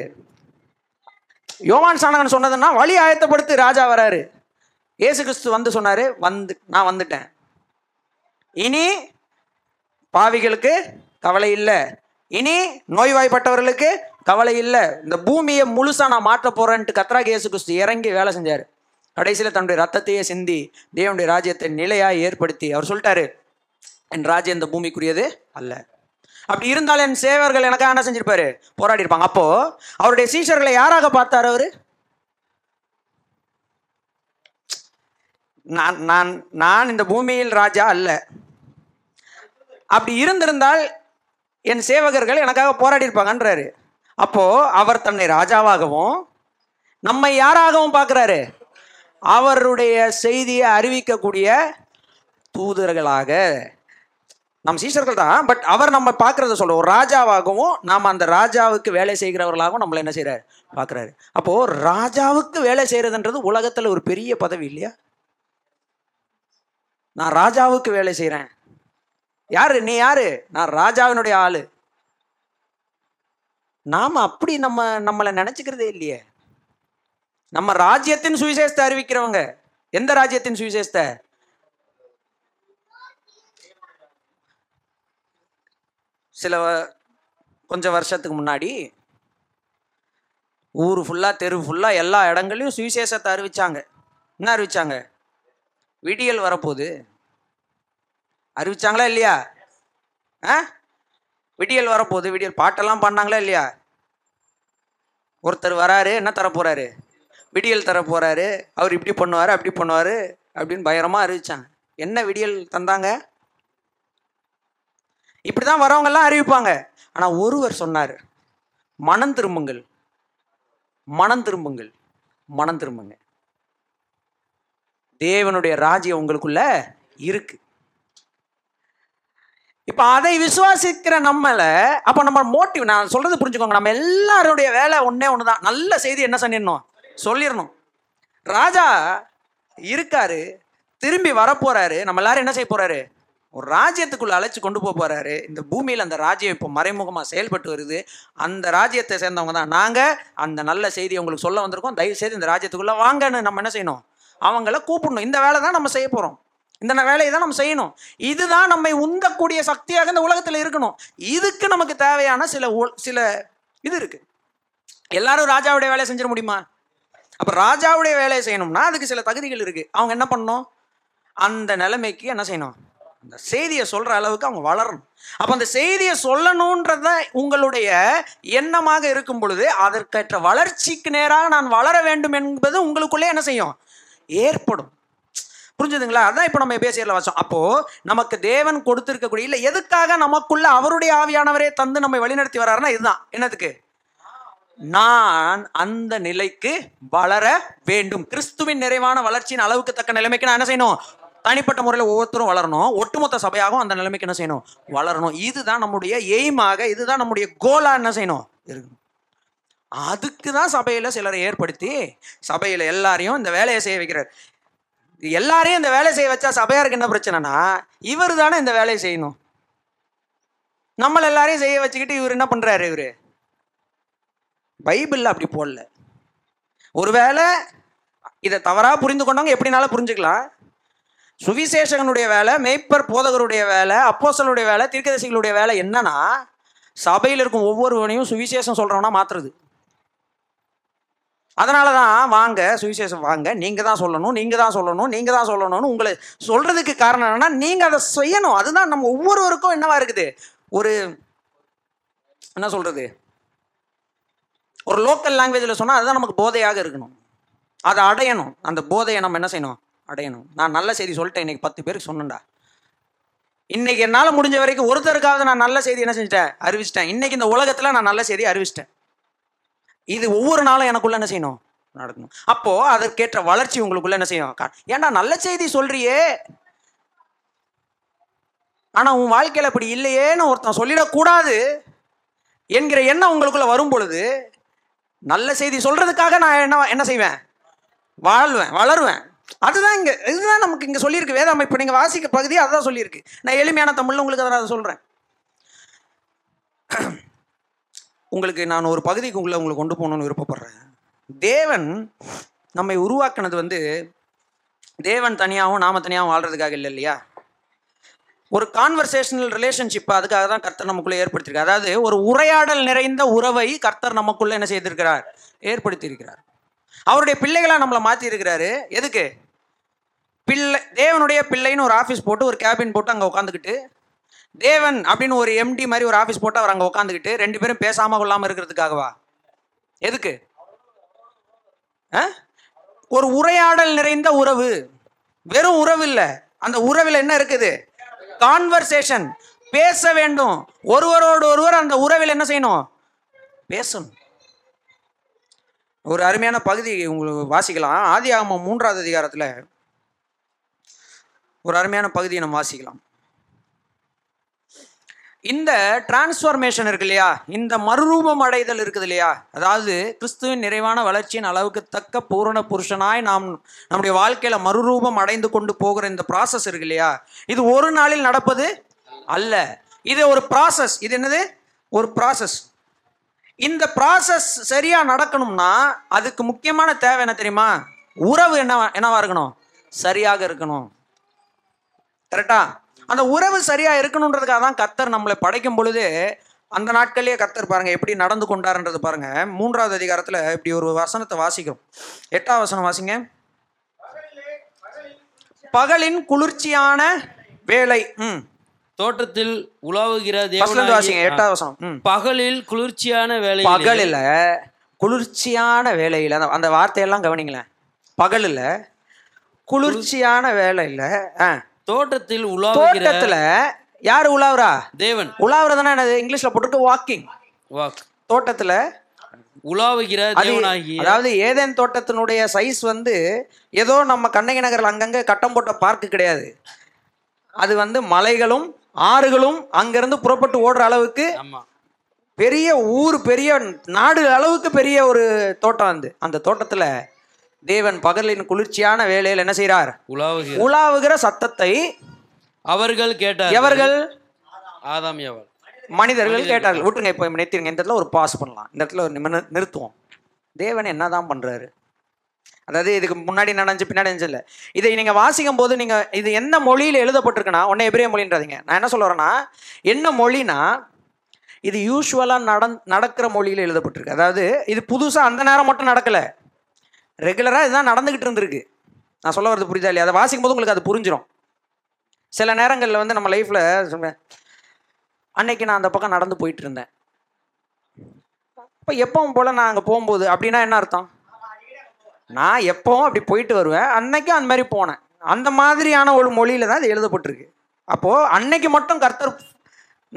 Speaker 1: யோவான் சாணகன் சொன்னதுன்னா வழி ஆயத்தப்படுத்தி ராஜா வராரு. இயேசு கிறிஸ்து வந்து சொன்னாரு வந்து நான் வந்துட்டேன். இனி பாவிகளுக்கு கவலை இல்லை. இனி நோய்வாய்ப்பட்டவர்களுக்கு கவலை இல்லை. இந்த பூமியை முழுசாக நான் மாற்ற போகிறேன்ட்டு கத்ராக இயேசு கிறிஸ்து இறங்கி வேலை செஞ்சார். கடைசியில் தன்னுடைய ரத்தத்தையே சிந்தி தேவனுடைய ராஜ்யத்தை நிலையாக ஏற்படுத்தி அவர் சொல்லிட்டாரு என் ராஜ்யம் இந்த பூமிக்குரியது அல்ல. அப்படி இருந்தால் என் சேவர்கள் எனக்காக என்ன செஞ்சிருப்பாரு? போராடி இருப்பாங்க. அப்போ அவருடைய சீஷர்களை யாராக பார்த்தார் அவரு? நான் நான் நான் இந்த பூமியில் ராஜா அல்ல. அப்படி இருந்திருந்தால் என் சேவகர்கள் எனக்காக போராடி இருப்பாங்கன்றாரு. அப்போ அவர் தன்னை ராஜாவாகவும் நம்மை யாராகவும் பார்க்குறாரு? அவருடைய செய்தியை அறிவிக்கக்கூடிய தூதர்களாக. நம் சீசர்கள் தான் பட் அவர் நம்ம பார்க்கறத சொல்ல ஒரு ராஜாவாகவும் நாம் அந்த ராஜாவுக்கு வேலை செய்கிறவர்களாகவும் நம்மளை என்ன செய்கிறார் பார்க்குறாரு. அப்போ ராஜாவுக்கு வேலை செய்கிறதுன்றது உலகத்தில் ஒரு பெரிய பதவி இல்லையா? நான் ராஜாவுக்கு வேலை செய்கிறேன் யாரு? நீ யாரு? நான் ராஜாவினுடைய ஆளு. நாம் அப்படி நம்ம நம்மளை நினச்சிக்கிறதே இல்லையே. நம்ம ராஜ்யத்தின் சுவிசேஷத்தை அறிவிக்கிறவங்க எந்த ராஜ்யத்தின் சுவிசேஷத்தை? சில கொஞ்சம் வருஷத்துக்கு முன்னாடி ஊர் ஃபுல்லாக தெரு ஃபுல்லாக எல்லா இடங்கள்லையும் சுவிசேஷத்தை அறிவிச்சாங்க. என்ன அறிவிச்சாங்க? விடியல் வரப்போகுது. அறிவிச்சாங்களா இல்லையா? ஆ? விடியல் வரப்போகுது. விடியல் பாட்டெல்லாம் பண்ணாங்களா இல்லையா? ஒருத்தர் வராரு என்ன தர போகிறாரு விடியல் தர போகிறாரு அவர் இப்படி பண்ணுவார் அப்படி பண்ணுவார் அப்படின்னு பயங்கரமாக அறிவிச்சாங்க. என்ன விடியல் தந்தாங்க? இப்படி தான் வரவங்கெல்லாம் அறிவிப்பாங்க. ஆனால் ஒருவர் சொன்னார் மனம் திரும்புங்கள். மனம் திரும்புங்கள். மனம் திரும்புங்க. தேவனுடைய ராஜ்யம் உங்களுக்குள்ள இருக்குது இப்போ அதை விசுவாசிக்கிற நம்மளை அப்போ நம்ம மோட்டிவ் நான் சொல்றது புரிஞ்சுக்கோங்க. நம்ம எல்லாருடைய வேலை ஒன்றே ஒன்று தான் நல்ல செய்தி என்ன பண்ணிடணும் சொல்லிடணும் ராஜா இருக்காரு திரும்பி வரப்போறாரு. நம்ம எல்லாரும் என்ன செய்ய போறாரு? ஒரு ராஜ்யத்துக்குள்ள அழைச்சு கொண்டு போக போறாரு. இந்த பூமியில் அந்த ராஜ்யம் இப்போ மறைமுகமாக செயல்பட்டு வருது. அந்த ராஜ்யத்தை சேர்ந்தவங்க தான் நாங்கள் அந்த நல்ல செய்தி உங்களுக்கு சொல்ல வந்திருக்கோம். தயவு செய்து இந்த ராஜ்யத்துக்குள்ளே வாங்கன்னு நம்ம என்ன செய்யணும்? அவங்கள கூப்பிடணும். இந்த வேலை தான் நம்ம செய்ய போகிறோம் இந்த வேலையை தான் நம்ம செய்யணும். இதுதான் நம்மை உந்தக்கூடிய சக்தியாக இந்த உலகத்தில் இருக்கணும். இதுக்கு நமக்கு தேவையான சில சில இது இருக்கு. எல்லாரும் ராஜாவுடைய வேலையை செஞ்சிட முடியுமா? அப்ப ராஜாவுடைய வேலையை செய்யணும்னா அதுக்கு சில தகுதிகள் இருக்கு. அவங்க என்ன பண்ணணும்? அந்த நிலைமைக்கு என்ன செய்யணும்? அந்த செய்தியை சொல்ற அளவுக்கு அவங்க வளரணும். அப்ப அந்த செய்தியை சொல்லணுன்றத உங்களுடைய எண்ணமாக இருக்கும் பொழுது அதற்கேற்ற வளர்ச்சிக்கு நேராக நான் வளர வேண்டும் என்பது உங்களுக்குள்ளே என்ன செய்யும்? ஏற்படும். புரிஞ்சுதுங்களா? அதான் இப்போ நம்ம பேசியல வச்சோம் அப்போது நமக்கு தேவன் கொடுத்துருக்கக்கூடிய இல்லை எதுக்காக நமக்குள்ள அவருடைய ஆவியானவரே தந்து நம்மை வழிநடத்தி வர்றாருன்னா இதுதான். என்னதுக்கு? நான் அந்த நிலைக்கு வளர வேண்டும். கிறிஸ்துவின் நிறைவான வளர்ச்சியின் அளவுக்கு தக்க நிலைமைக்கு நான் என்ன செய்யணும்? தனிப்பட்ட முறையில் ஒவ்வொருத்தரும் வளரணும். ஒட்டுமொத்த சபையாகவும் அந்த நிலைமைக்கு என்ன செய்யணும்? வளரணும். இதுதான் நம்முடைய எய்மாக இதுதான் நம்முடைய கோலா என்ன செய்யணும்? இருக்கணும். அதுக்கு தான் சபையில் சிலரை ஏற்படுத்தி சபையில் எல்லாரையும் இந்த வேலையை செய்ய வைக்கிறார். எல்லாரையும் இந்த வேலை செய்ய வச்சா சபையாருக்கு என்ன பிரச்சனைனா இவர் தானே இந்த வேலையை செய்யணும். நம்மள எல்லாரையும் செய்ய வச்சுக்கிட்டு இவர் என்ன பண்றாரு இவரு? பைபிள்ல அப்படி போடல. ஒருவேளை இதை தவறா புரிந்து கொண்டவங்க எப்படினாலும் புரிஞ்சுக்கலாம்? சுவிசேஷகனுடைய வேலை மேய்ப்பர் போதகருடைய வேலை அப்போசலுடைய வேலை தீர்க்கதரிசிகளுடைய வேலை என்னன்னா சபையில் இருக்கும் ஒவ்வொருவனையும் சுவிசேஷம் சொல்றவனா மாத்துறது. அதனால தான் வாங்க சுவிசேஷம் வாங்க நீங்கள் தான் சொல்லணும் நீங்கள் தான் சொல்லணும் நீங்கள் தான் சொல்லணும்னு உங்களை சொல்கிறதுக்கு காரணம் என்னன்னா நீங்கள் அதை செய்யணும். அதுதான் நம்ம ஒவ்வொருவருக்கும் என்னவா இருக்குது? ஒரு என்ன சொல்கிறது ஒரு லோக்கல் லாங்குவேஜில் சொன்னால் அதுதான் நமக்கு போதையாக இருக்கணும். அதை அடையணும். அந்த போதையை நம்ம என்ன செய்யணும்? அடையணும். நான் நல்ல செய்தி சொல்லிட்டேன் இன்னைக்கு பத்து பேருக்கு சொன்னேன்டா. இன்னைக்கு என்னால் முடிஞ்ச வரைக்கும் ஒருத்தருக்காவது நான் நல்ல செய்தி என்ன செஞ்சிட்டேன்? அறிவிச்சிட்டேன். இன்னைக்கு இந்த உலகத்தில் நான் நல்ல செய்தி அறிவிச்சிட்டேன். இது ஒவ்வொரு நாளும் எனக்குள்ள என்ன செய்யணும்? நடக்கணும். அப்போ அதற்கேற்ற வளர்ச்சி உங்களுக்குள்ள என்ன செய்யும்? ஏன்டா நல்ல செய்தி சொல்றியே? ஆனா உன் வாழ்க்கையில அப்படி இல்லையேன்னு ஒருத்தன் சொல்லிடக்கூடாது என்கிற எண்ணம் உங்களுக்குள்ள வரும் பொழுது நல்ல செய்தி சொல்றதுக்காக நான் என்ன என்ன செய்வேன்? வாழ்வேன் வளருவேன். அதுதான் இங்க இதுதான் நமக்கு இங்க சொல்லியிருக்கு. வேதாமை இப்போ நீங்க வாசிக்க பகுதி அதுதான் சொல்லியிருக்கு. நான் எளிமையான தமிழ்ல உங்களுக்கு அதை நான் சொல்றேன். உங்களுக்கு நான் ஒரு பகுதிக்கு உங்களை உங்களை கொண்டு போகணும்னு விருப்பப்படுறேன். தேவன் நம்மை உருவாக்குனது வந்து தேவன் தனியாகவும் நாம தனியாகவும் வாழ்றதுக்காக இல்லை இல்லையா? ஒரு கான்வர்சேஷனல் ரிலேஷன்ஷிப் அதுக்காக தான் கர்த்தர் நமக்குள்ளே ஏற்படுத்தியிருக்கார். அதாவது ஒரு உரையாடல் நிறைந்த உறவை கர்த்தர் நமக்குள்ள என்ன செய்திருக்கிறார்? ஏற்படுத்தியிருக்கிறார். அவருடைய பிள்ளைகளாக நம்மளை மாற்றியிருக்கிறாரு எதுக்கு? பிள்ளை தேவனுடைய பிள்ளைன்னு ஒரு ஆஃபீஸ் போட்டு ஒரு கேபின் போட்டு அங்கே உட்காந்துக்கிட்டு தேவன் அப்படின்னு ஒரு எம்டி மாதிரி ஒரு ஆஃபீஸ் போட்டு அவர் அங்கே உட்காந்துக்கிட்டு ரெண்டு பேரும் பேசாமல் கொள்ளாமல் இருக்கிறதுக்காகவா? எதுக்கு? ஆ? ஒரு உரையாடல் நிறைந்த உறவு. வெறும் உறவு இல்லை. அந்த உறவில் என்ன இருக்குது? கான்வர்சேஷன் பேச வேண்டும். ஒருவரோடு ஒருவர் அந்த உறவில் என்ன செய்யணும்? பேசணும். ஒரு அருமையான பகுதி உங்களுக்கு வாசிக்கலாம். ஆதி ஆகமம் மூன்றாவது அதிகாரத்தில் ஒரு அருமையான பகுதியை நம்ம வாசிக்கலாம். இந்த டிரான்ஸ்ஃபர்மேஷன் இருக்கு இல்லையா? இந்த மறுரூபம் அடைதல் இருக்குது இல்லையா? அதாவது கிறிஸ்துவின் நிறைவான வளர்ச்சியின் அளவுக்கு தக்க பூரண புருஷனாய் நாம் நம்முடைய வாழ்க்கையில மறுரூபம் அடைந்து கொண்டு போகிற இந்த ப்ராசஸ் இருக்கு இல்லையா? இது ஒரு நாளில் நடப்பது அல்ல. இது ஒரு ப்ராசஸ் இது என்னது? ஒரு ப்ராசஸ் இந்த ப்ராசஸ் சரியா நடக்கணும்னா அதுக்கு முக்கியமான தேவை என்ன தெரியுமா? உறவு என்ன என்னவா இருக்கணும்? சரியாக இருக்கணும். கரெக்டா அந்த உறவு சரியா இருக்கணுன்றதுக்காக தான் கத்தர் நம்மளை படைக்கும் பொழுது அந்த நாட்கள்லயே கத்தர் பாருங்க எப்படி நடந்து கொண்டாருன்றது பாருங்க. மூன்றாவது அதிகாரத்துல இப்படி ஒரு வசனத்தை வாசிக்கிறோம். எட்டாவது வசனம் வாசிங்க. பகலின் குளிர்ச்சியான வேலை ம்.
Speaker 3: தோட்டத்தில் உலாவுகிற
Speaker 1: இருந்து வாசிங்க எட்டாவது வசனம்.
Speaker 3: பகலில் குளிர்ச்சியான வேலை
Speaker 1: பகலில் குளிர்ச்சியான வேலையில் அந்த அந்த வார்த்தையெல்லாம் கவனிங்களேன். பகலில் குளிர்ச்சியான வேலையில் ஆ.
Speaker 3: தோட்டத்தில் உலாவுகிற
Speaker 1: தோட்டத்துல யார் உலாவுறா?
Speaker 3: தேவன்.
Speaker 1: உலாவுறதுன்னா என்னது? இங்கிலீஷ்ல போட்டுட்டு வாக்கிங்
Speaker 3: வாக்
Speaker 1: தோட்டத்துல
Speaker 3: உலாவுகிற
Speaker 1: அது
Speaker 3: தேவனாகிய
Speaker 1: அதாவது ஏதேன் தோட்டத்தினுடைய சைஸ் வந்து ஏதோ நம்ம கண்ணகி நகரில் அங்கங்க கட்டம் போட்ட பார்க்கு கிடையாது. அது வந்து மலைகளும் ஆறுகளும் அங்கிருந்து புறப்பட்டு ஓடுற அளவுக்கு பெரிய ஊர் பெரிய நாடு அளவுக்கு பெரிய ஒரு தோட்டம் வந்து அந்த தோட்டத்துல தேவன் பகலின் குளிர்ச்சியான வேலையில் என்ன செய்றார்
Speaker 3: உலாவுகிற
Speaker 1: சத்தத்தை
Speaker 3: அவர்கள் கேட்டார்
Speaker 1: எவர்கள்?
Speaker 3: ஆதாம்
Speaker 1: மனிதர்கள் கேட்டார்கள். விட்டுருங்க இப்போ நிறுத்திருங்க இந்த இடத்துல ஒரு பாஸ் பண்ணலாம். இந்த இடத்துல ஒரு நிறுத்துவோம். தேவன் என்னதான் பண்றாரு? அதாவது இதுக்கு முன்னாடி நடந்துச்சு பின்னாடி இல்லை. இதை நீங்க வாசிக்கும் போது நீங்க இது எந்த மொழியில எழுதப்பட்டிருக்குன்னா உடனே எபிரேய மொழின்றாதீங்க. நான் என்ன சொல்ல வரேன்னா என்ன மொழினா இது யூஸ்வலாக நடந் நடக்கிற மொழியில் எழுதப்பட்டிருக்கு. அதாவது இது புதுசாக அந்த நேரம் மட்டும் நடக்கலை. ரெகுலராக இதுதான் நடந்துக்கிட்டு இருந்திருக்கு. நான் சொல்ல வரது புரியுதா இல்லையா? அதை வாசிக்கும் போது உங்களுக்கு அது புரிஞ்சிடும் சில நேரங்களில் வந்து நம்ம லைஃப்பில் அன்னைக்கு நான் அந்த பக்கம் நடந்து போயிட்டு இருந்தேன். இப்போ எப்பவும் போல் நான் அங்கே போகும்போது அப்படின்னா என்ன அர்த்தம்? நான் எப்பவும் அப்படி போயிட்டு வருவேன். அன்னைக்கும் அந்த மாதிரி போனேன். அந்த மாதிரியான ஒரு மொழியில் தான் இது எழுதப்பட்டிருக்கு. அப்போது அன்னைக்கு மட்டும் கர்த்தர்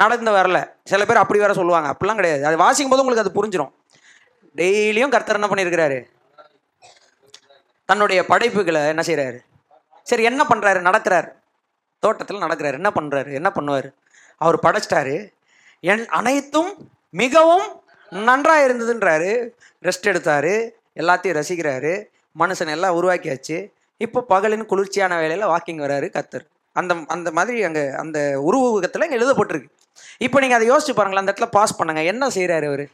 Speaker 1: நடந்து வரல. சில பேர் அப்படி வேற சொல்லுவாங்க. அப்படிலாம் கிடையாது. அது வாசிக்கும் போது உங்களுக்கு அது புரிஞ்சிடும் டெய்லியும் கர்த்தர் என்ன பண்ணியிருக்கிறாரு? தன்னுடைய படைப்புகளை என்ன செய்கிறாரு சரி என்ன பண்ணுறாரு நடக்கிறாரு தோட்டத்தில் நடக்கிறாரு. என்ன பண்ணுறாரு என்ன பண்ணுவார்? அவர் படைச்சிட்டாரு. என் அனைத்தும் மிகவும் நன்றாக இருந்ததுன்றாரு. ரெஸ்ட் எடுத்தார். எல்லாத்தையும் ரசிக்கிறாரு. மனுஷன் எல்லாம் உருவாக்கியாச்சு. இப்போ பகலின் குளிர்ச்சியான வேலையில் வாக்கிங் வராரு கத்தர் அந்த அந்த மாதிரி அங்கே அந்த உருவகத்தில் இங்கே எழுதப்பட்டிருக்கு. இப்போ நீங்கள் அதை யோசிச்சு பாருங்களேன். அந்த இடத்துல பாஸ் பண்ணுங்க. என்ன செய்கிறாரு அவர்?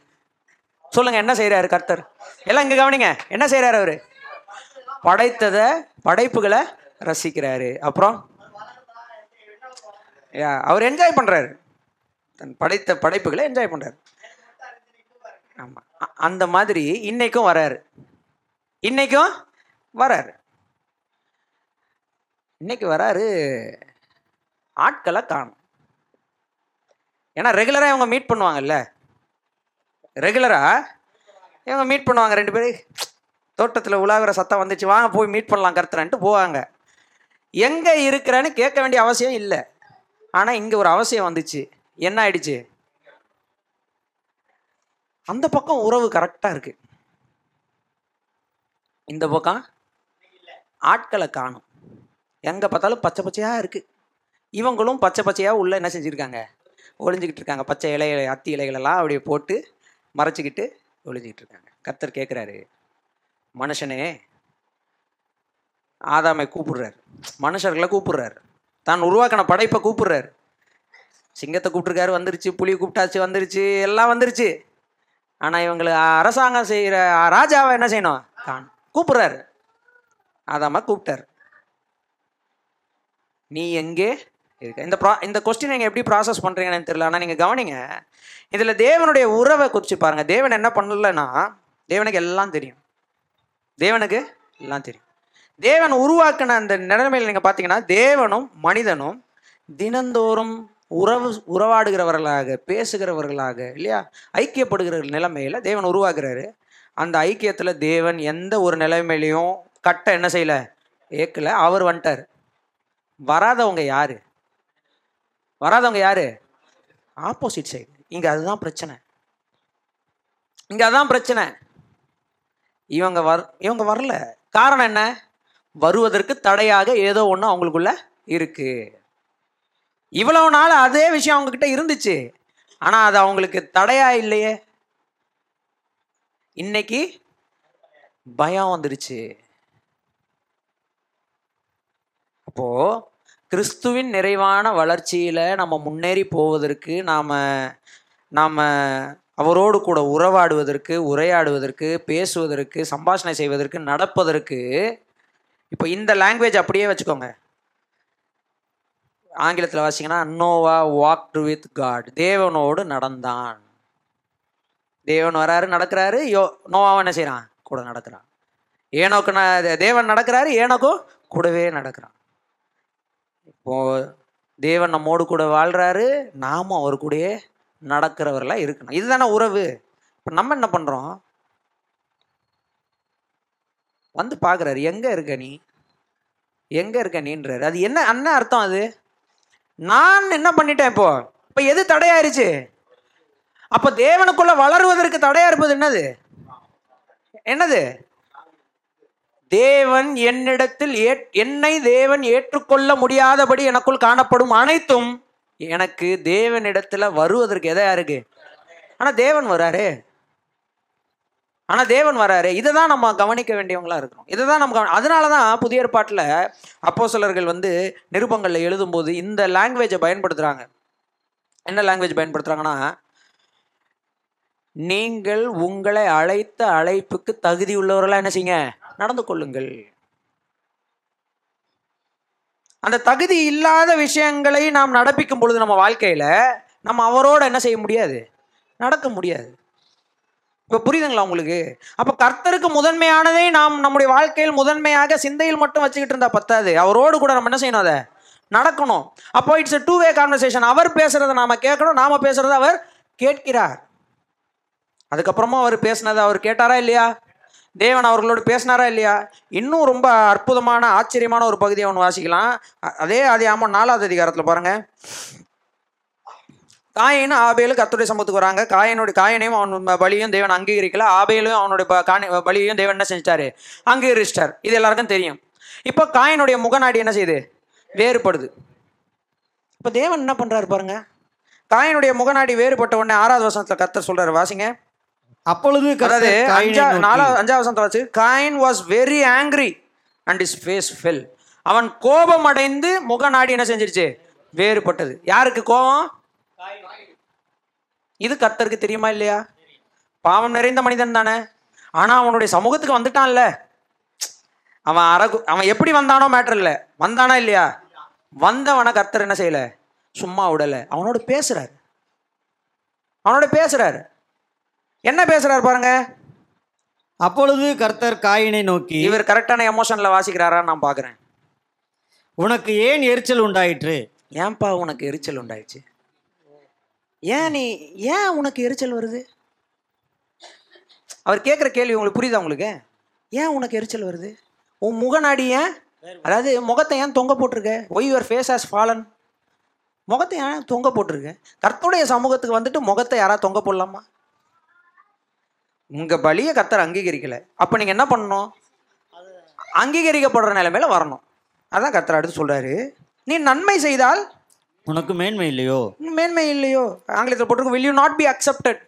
Speaker 1: சொல்லுங்கள் என்ன செய்கிறாரு கர்த்தர்? எல்லாம் இங்கே கவனிங்க. என்ன செய்கிறாரு அவர்? படைத்ததை படைப்புகளை ரசிக்கிறாரு. அப்புறம் யா, அவர் என்ஜாய் பண்றாரு. தன் படைத்த படைப்புகளை என்ஜாய் பண்றாரு. ஆமா. அ- அந்த மாதிரி இன்னைக்கும் வராரு. இன்னைக்கும் வராரு. இன்னைக்கு வராரு ஆட்களை காணும். ஏன்னா ரெகுலராக இவங்க மீட் பண்ணுவாங்கல்ல. ரெகுலராக இவங்க மீட் பண்ணுவாங்க ரெண்டு பேரும் தோட்டத்தில் உலாவுற சத்தம் வந்துச்சு வாங்க போய் மீட் பண்ணலாம் கருத்துறன்ட்டு போவாங்க. எங்கே இருக்கிறேன்னு கேட்க வேண்டிய அவசியம் இல்லை. ஆனால் இங்கே ஒரு அவசியம் வந்துச்சு. என்ன ஆயிடுச்சு? அந்த பக்கம் உறவு கரெக்டாக இருக்கு. இந்த பக்கம் ஆட்களை காணும். எங்கே பார்த்தாலும் பச்சை பச்சையாக இருக்கு. இவங்களும் பச்சை பச்சையாக உள்ள என்ன செஞ்சுருக்காங்க? ஒளிஞ்சிக்கிட்டு இருக்காங்க. பச்சை இலை அத்தி இலைகளெல்லாம் அப்படியே போட்டு மறைச்சிக்கிட்டு ஒளிஞ்சிக்கிட்டு இருக்காங்க. கத்தர் கேட்குறாரு மனுஷனே. ஆதாமை கூப்பிடுறார். மனுஷர்களை கூப்பிடுறார். தான் உருவாக்கின படைப்பை கூப்பிடுறார். சிங்கத்தை கூப்பிட்டுருக்காரு வந்துருச்சு. புலி கூப்பிட்டாச்சு வந்துருச்சு. எல்லாம் வந்துருச்சு. ஆனால் இவங்களுக்கு அரசாங்கம் செய்கிற ராஜாவை என்ன செய்யணும்? தான் கூப்பிடுறாரு. ஆதாம கூப்பிட்டாரு. நீ எங்கே இருக்க? இந்த ப்ரா இந்த கொஸ்டின் நீங்கள் எப்படி ப்ராசஸ் பண்ணுறீங்கன்னு தெரியல. ஆனால் நீங்கள் கவனிங்க. இதில் தேவனுடைய உறவை குறித்து பாருங்கள் தேவன் என்ன பண்ணலன்னா தேவனுக்கு எல்லாம் தெரியும். தேவனுக்கு எல்லாம் தெரியும். தேவன் உருவாக்கின அந்த நிலைமையில் நீங்கள் பார்த்தீங்கன்னா தேவனும் மனிதனும் தினந்தோறும் உறவு உறவாடுகிறவர்களாக பேசுகிறவர்களாக இல்லையா? ஐக்கியப்படுகிற நிலைமையில் தேவன் உருவாக்குறாரு. அந்த ஐக்கியத்தில் தேவன் எந்த ஒரு நிலைமையிலையும் கட்ட என்ன செய்யலை? ஏக்கல. அவர் வந்துட்டார். வராதவங்க யாரு? வராதவங்க யாரு? Opposite side. இங்கே அதுதான் பிரச்சனை. இங்கே அதுதான் பிரச்சனை. இவங்க வர் இவங்க வரல. காரணம் என்ன? வருவதற்கு தடையாக ஏதோ ஒன்று அவங்களுக்குள்ள இருக்கு. இவ்வளவு நாள் அதே விஷயம் அவங்கக்கிட்ட இருந்துச்சு. ஆனால் அது அவங்களுக்கு தடையா இல்லையே? இன்னைக்கு பயம் வந்துருச்சு. அப்போ கிறிஸ்துவின் நிறைவான வளர்ச்சியில் நம்ம முன்னேறி போவதற்கு நாம் நாம் அவரோடு கூட உறவாடுவதற்கு உரையாடுவதற்கு பேசுவதற்கு சம்பாஷணை செய்வதற்கு நடப்பதற்கு இப்போ இந்த லாங்குவேஜ் அப்படியே வச்சுக்கோங்க. ஆங்கிலத்தில் வாசிங்கன்னா நோவா வாக்டு வித் காட் தேவனோடு நடந்தான். தேவன் வராரு நடக்கிறாரு யோ நோவாவை என்ன செய்கிறான் கூட நடக்கிறான். ஏனோக்கு ந- தேவன் நடக்கிறாரு ஏனோக்கும் கூடவே நடக்கிறான். இப்போது தேவன் நம்மோடு கூட வாழ்கிறாரு நாமும் அவர் கூடயே நடக்கிறவர்களாக இருக்கணும். இதுதானே உறவு. இப்போ நம்ம என்ன பண்ணுறோம் வந்து பார்க்குறாரு எங்கே இருக்க நீ? எங்கே இருக்க நீன்றாரு. அது என்ன என்ன அர்த்தம் அது? நான் என்ன பண்ணிட்டேன் இப்போ? இப்போ எது தடையாயிருச்சு? அப்போ தேவனுக்குள்ள வளருவதற்கு தடையா இருப்பது என்னது? என்னது? தேவன் என்னிடத்தில் ஏ என்னை தேவன் ஏற்றுக்கொள்ள முடியாதபடி எனக்குள் காணப்படும் அனைத்தும் எனக்கு தேவனிடத்துல வருவதற்கு எதா இருக்கு? ஆனா தேவன் வராரு. ஆனா தேவன் வராரு. இதை தான் நம்ம கவனிக்க வேண்டியவங்களா இருக்கிறோம் இதை தான் நம்ம கவனி அதனால தான் புதிய ஏற்பாட்டில் அப்போ சிலர்கள் வந்து நிருபங்களில் எழுதும்போது இந்த லாங்குவேஜை பயன்படுத்துகிறாங்க என்ன லாங்குவேஜ் பயன்படுத்துகிறாங்கன்னா நீங்கள் உங்களை அழைத்த அழைப்புக்கு தகுதி உள்ளவர்களா என்ன செய்யுங்க? நடந்து கொள்ளுங்கள். அந்த தகுதி இல்லாத விஷயங்களை நாம் நடப்பிக்கும் பொழுது நம்ம வாழ்க்கையில் நம்ம அவரோட என்ன செய்ய முடியாது? நடக்க முடியாது. இப்போ புரியுதுங்களா உங்களுக்கு? அப்போ கர்த்தருக்கு முதன்மையானதை நாம் நம்முடைய வாழ்க்கையில் முதன்மையாக சிந்தையில் மட்டும் வச்சுக்கிட்டு இருந்தால் பத்தாது. அவரோடு கூட நம்ம என்ன செய்யணும் அதை? நடக்கணும். அப்போ இட்ஸ் டூ வே கான்வர்சேஷன் அவர் பேசுறதை நாம் கேட்கணும் நாம் பேசுகிறத அவர் கேட்கிறார். அதுக்கப்புறமா அவர் பேசினதை அவர் கேட்டாரா இல்லையா? தேவன் அவர்களோடு பேசினாரா இல்லையா? இன்னும் ரொம்ப அற்புதமான ஆச்சரியமான ஒரு பகுதியை அவன் வாசிக்கலாம். அதே அதே ஆமாம் நாலாவது அதிகாரத்தில் பாருங்க. காயின் ஆபேலு கத்துடைய சமூகத்துக்கு வராங்க. காயனுடைய காயனையும் அவன் பலியும் தேவன் அங்கீகரிக்கல. ஆபேலும் அவனுடைய ப- காணி பலியையும் தேவன் என்ன செஞ்சிட்டாரு? அங்கீகரிச்சிட்டார். இது எல்லாருக்கும் தெரியும். இப்போ காயனுடைய முகநாடி என்ன செய்யுது? வேறுபடுது. இப்போ தேவன் என்ன பண்றாரு பாருங்க? காயனுடைய முகநாடி வேறுபட்ட உடனே ஆறாவது வசனத்தில் கர்த்தர் சொல்றாரு. வாசிங்க.
Speaker 4: அப்பொழுது
Speaker 1: அதாவது நாலாவது அஞ்சாவது வசனத்தை வச்சு Cain was very angry and his face fell அவன் கோபம் அடைந்து முகநாடி என்ன செஞ்சிருச்சு? வேறுபட்டது. யாருக்கு கோபம்? இது கர்த்தருக்கு தெரியுமா இல்லையா? பாவம் நிறைந்த மனிதன் தானே. ஆனா அவனுடைய சமூகத்துக்கு வந்துட்டான்ல. அவன் அரகு அவன் எப்படி வந்தானோ மேட்டர் இல்லை. வந்தானா இல்லையா? வந்தவனை கர்த்தர் என்ன செய்யல? சும்மா விடல. அவனோட பேசுறாரு. அவனோட பேசுறாரு. என்ன பேசுறாரு பாருங்க?
Speaker 4: அப்பொழுது கர்த்தர் காயினை நோக்கி
Speaker 1: இவர் கரெக்டான எமோஷன்ல வாசிக்கிறாரான்னு நான் பார்க்குறேன்
Speaker 4: உனக்கு ஏன் எரிச்சல் உண்டாயிற்று?
Speaker 1: ஏன்பா உனக்கு எரிச்சல் உண்டாயிடுச்சு ஏன் நீ ஏன் உனக்கு எரிச்சல் வருது? அவர் கேட்குற கேள்வி உங்களுக்கு புரியுதா உங்களுக்கு? ஏன் உனக்கு எரிச்சல் வருது? உன் முகநாடி ஏன் அதாவது முகத்தை ஏன் தொங்க போட்டிருக்க? Why your face has fallen முகத்தை ஏன் தொங்க போட்டிருக்க? கர்த்தருடைய சமூகத்துக்கு வந்துட்டு முகத்தை யாராவது தொங்க போடலாமா? உங்க பலியை கர்த்தர் அங்கீகரிக்கல. அப்போ நீங்க என்ன பண்ணணும்? அங்கீகரிக்கப்படுற நிலைமையில வரணும். அதான் கர்த்தர் அடுத்து சொல்றாரு. நீ நன்மை செய்தால்
Speaker 4: உனக்கு மேன்மை இல்லையோ?
Speaker 1: மேன்மை இல்லையோ? ஆங்கிலத்தில் போட்டிருக்கு will you not be accepted?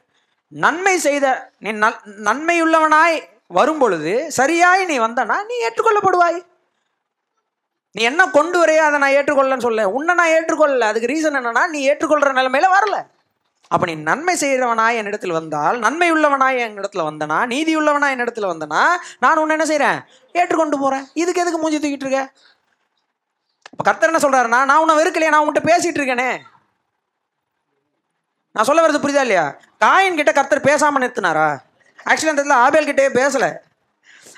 Speaker 1: நன்மை செய்த நீ நன்மையுள்ளவனாய் வரும் பொழுது சரியாய் நீ வந்தனா நீ ஏற்றுக்கொள்ளப்படுவாய். நீ என்ன கொண்டு வரையோ அதை நான் ஏற்றுக்கொள்ளன்னு சொல்ல உன்னை நான் ஏற்றுக்கொள்ளல. அதுக்கு ரீசன் என்னன்னா நீ ஏற்றுக்கொள்ற நிலைமையில வரல. அப்ப நீ நன்மை செய்கிறவனாய் என்னிடத்தில் வந்தால் நன்மை உள்ளவனாய் என்னிடத்தில் வந்தனா நீதி உள்ளவனாய் என்னிடத்தில் வந்தனா நான் உன்னை என்ன செய்கிறேன் ஏற்றுக்கொண்டு போறேன். இதுக்கு எதுக்கு மூஞ்சி தூக்கிட்டு இருக்க? இப்போ கர்த்தர் என்ன சொல்றாருன்னா நான் உன்னை வெறுக்கலையே நான் உன்கிட்ட பேசிட்டு இருக்கேனே. நான் சொல்ல வர்றது புரியுதா இல்லையா? காயின் கிட்ட கர்த்தர் பேசாம நிறுத்தினாரா? ஆக்சுவலி அந்த இடத்துல ஆபேல் கிட்டே பேசல.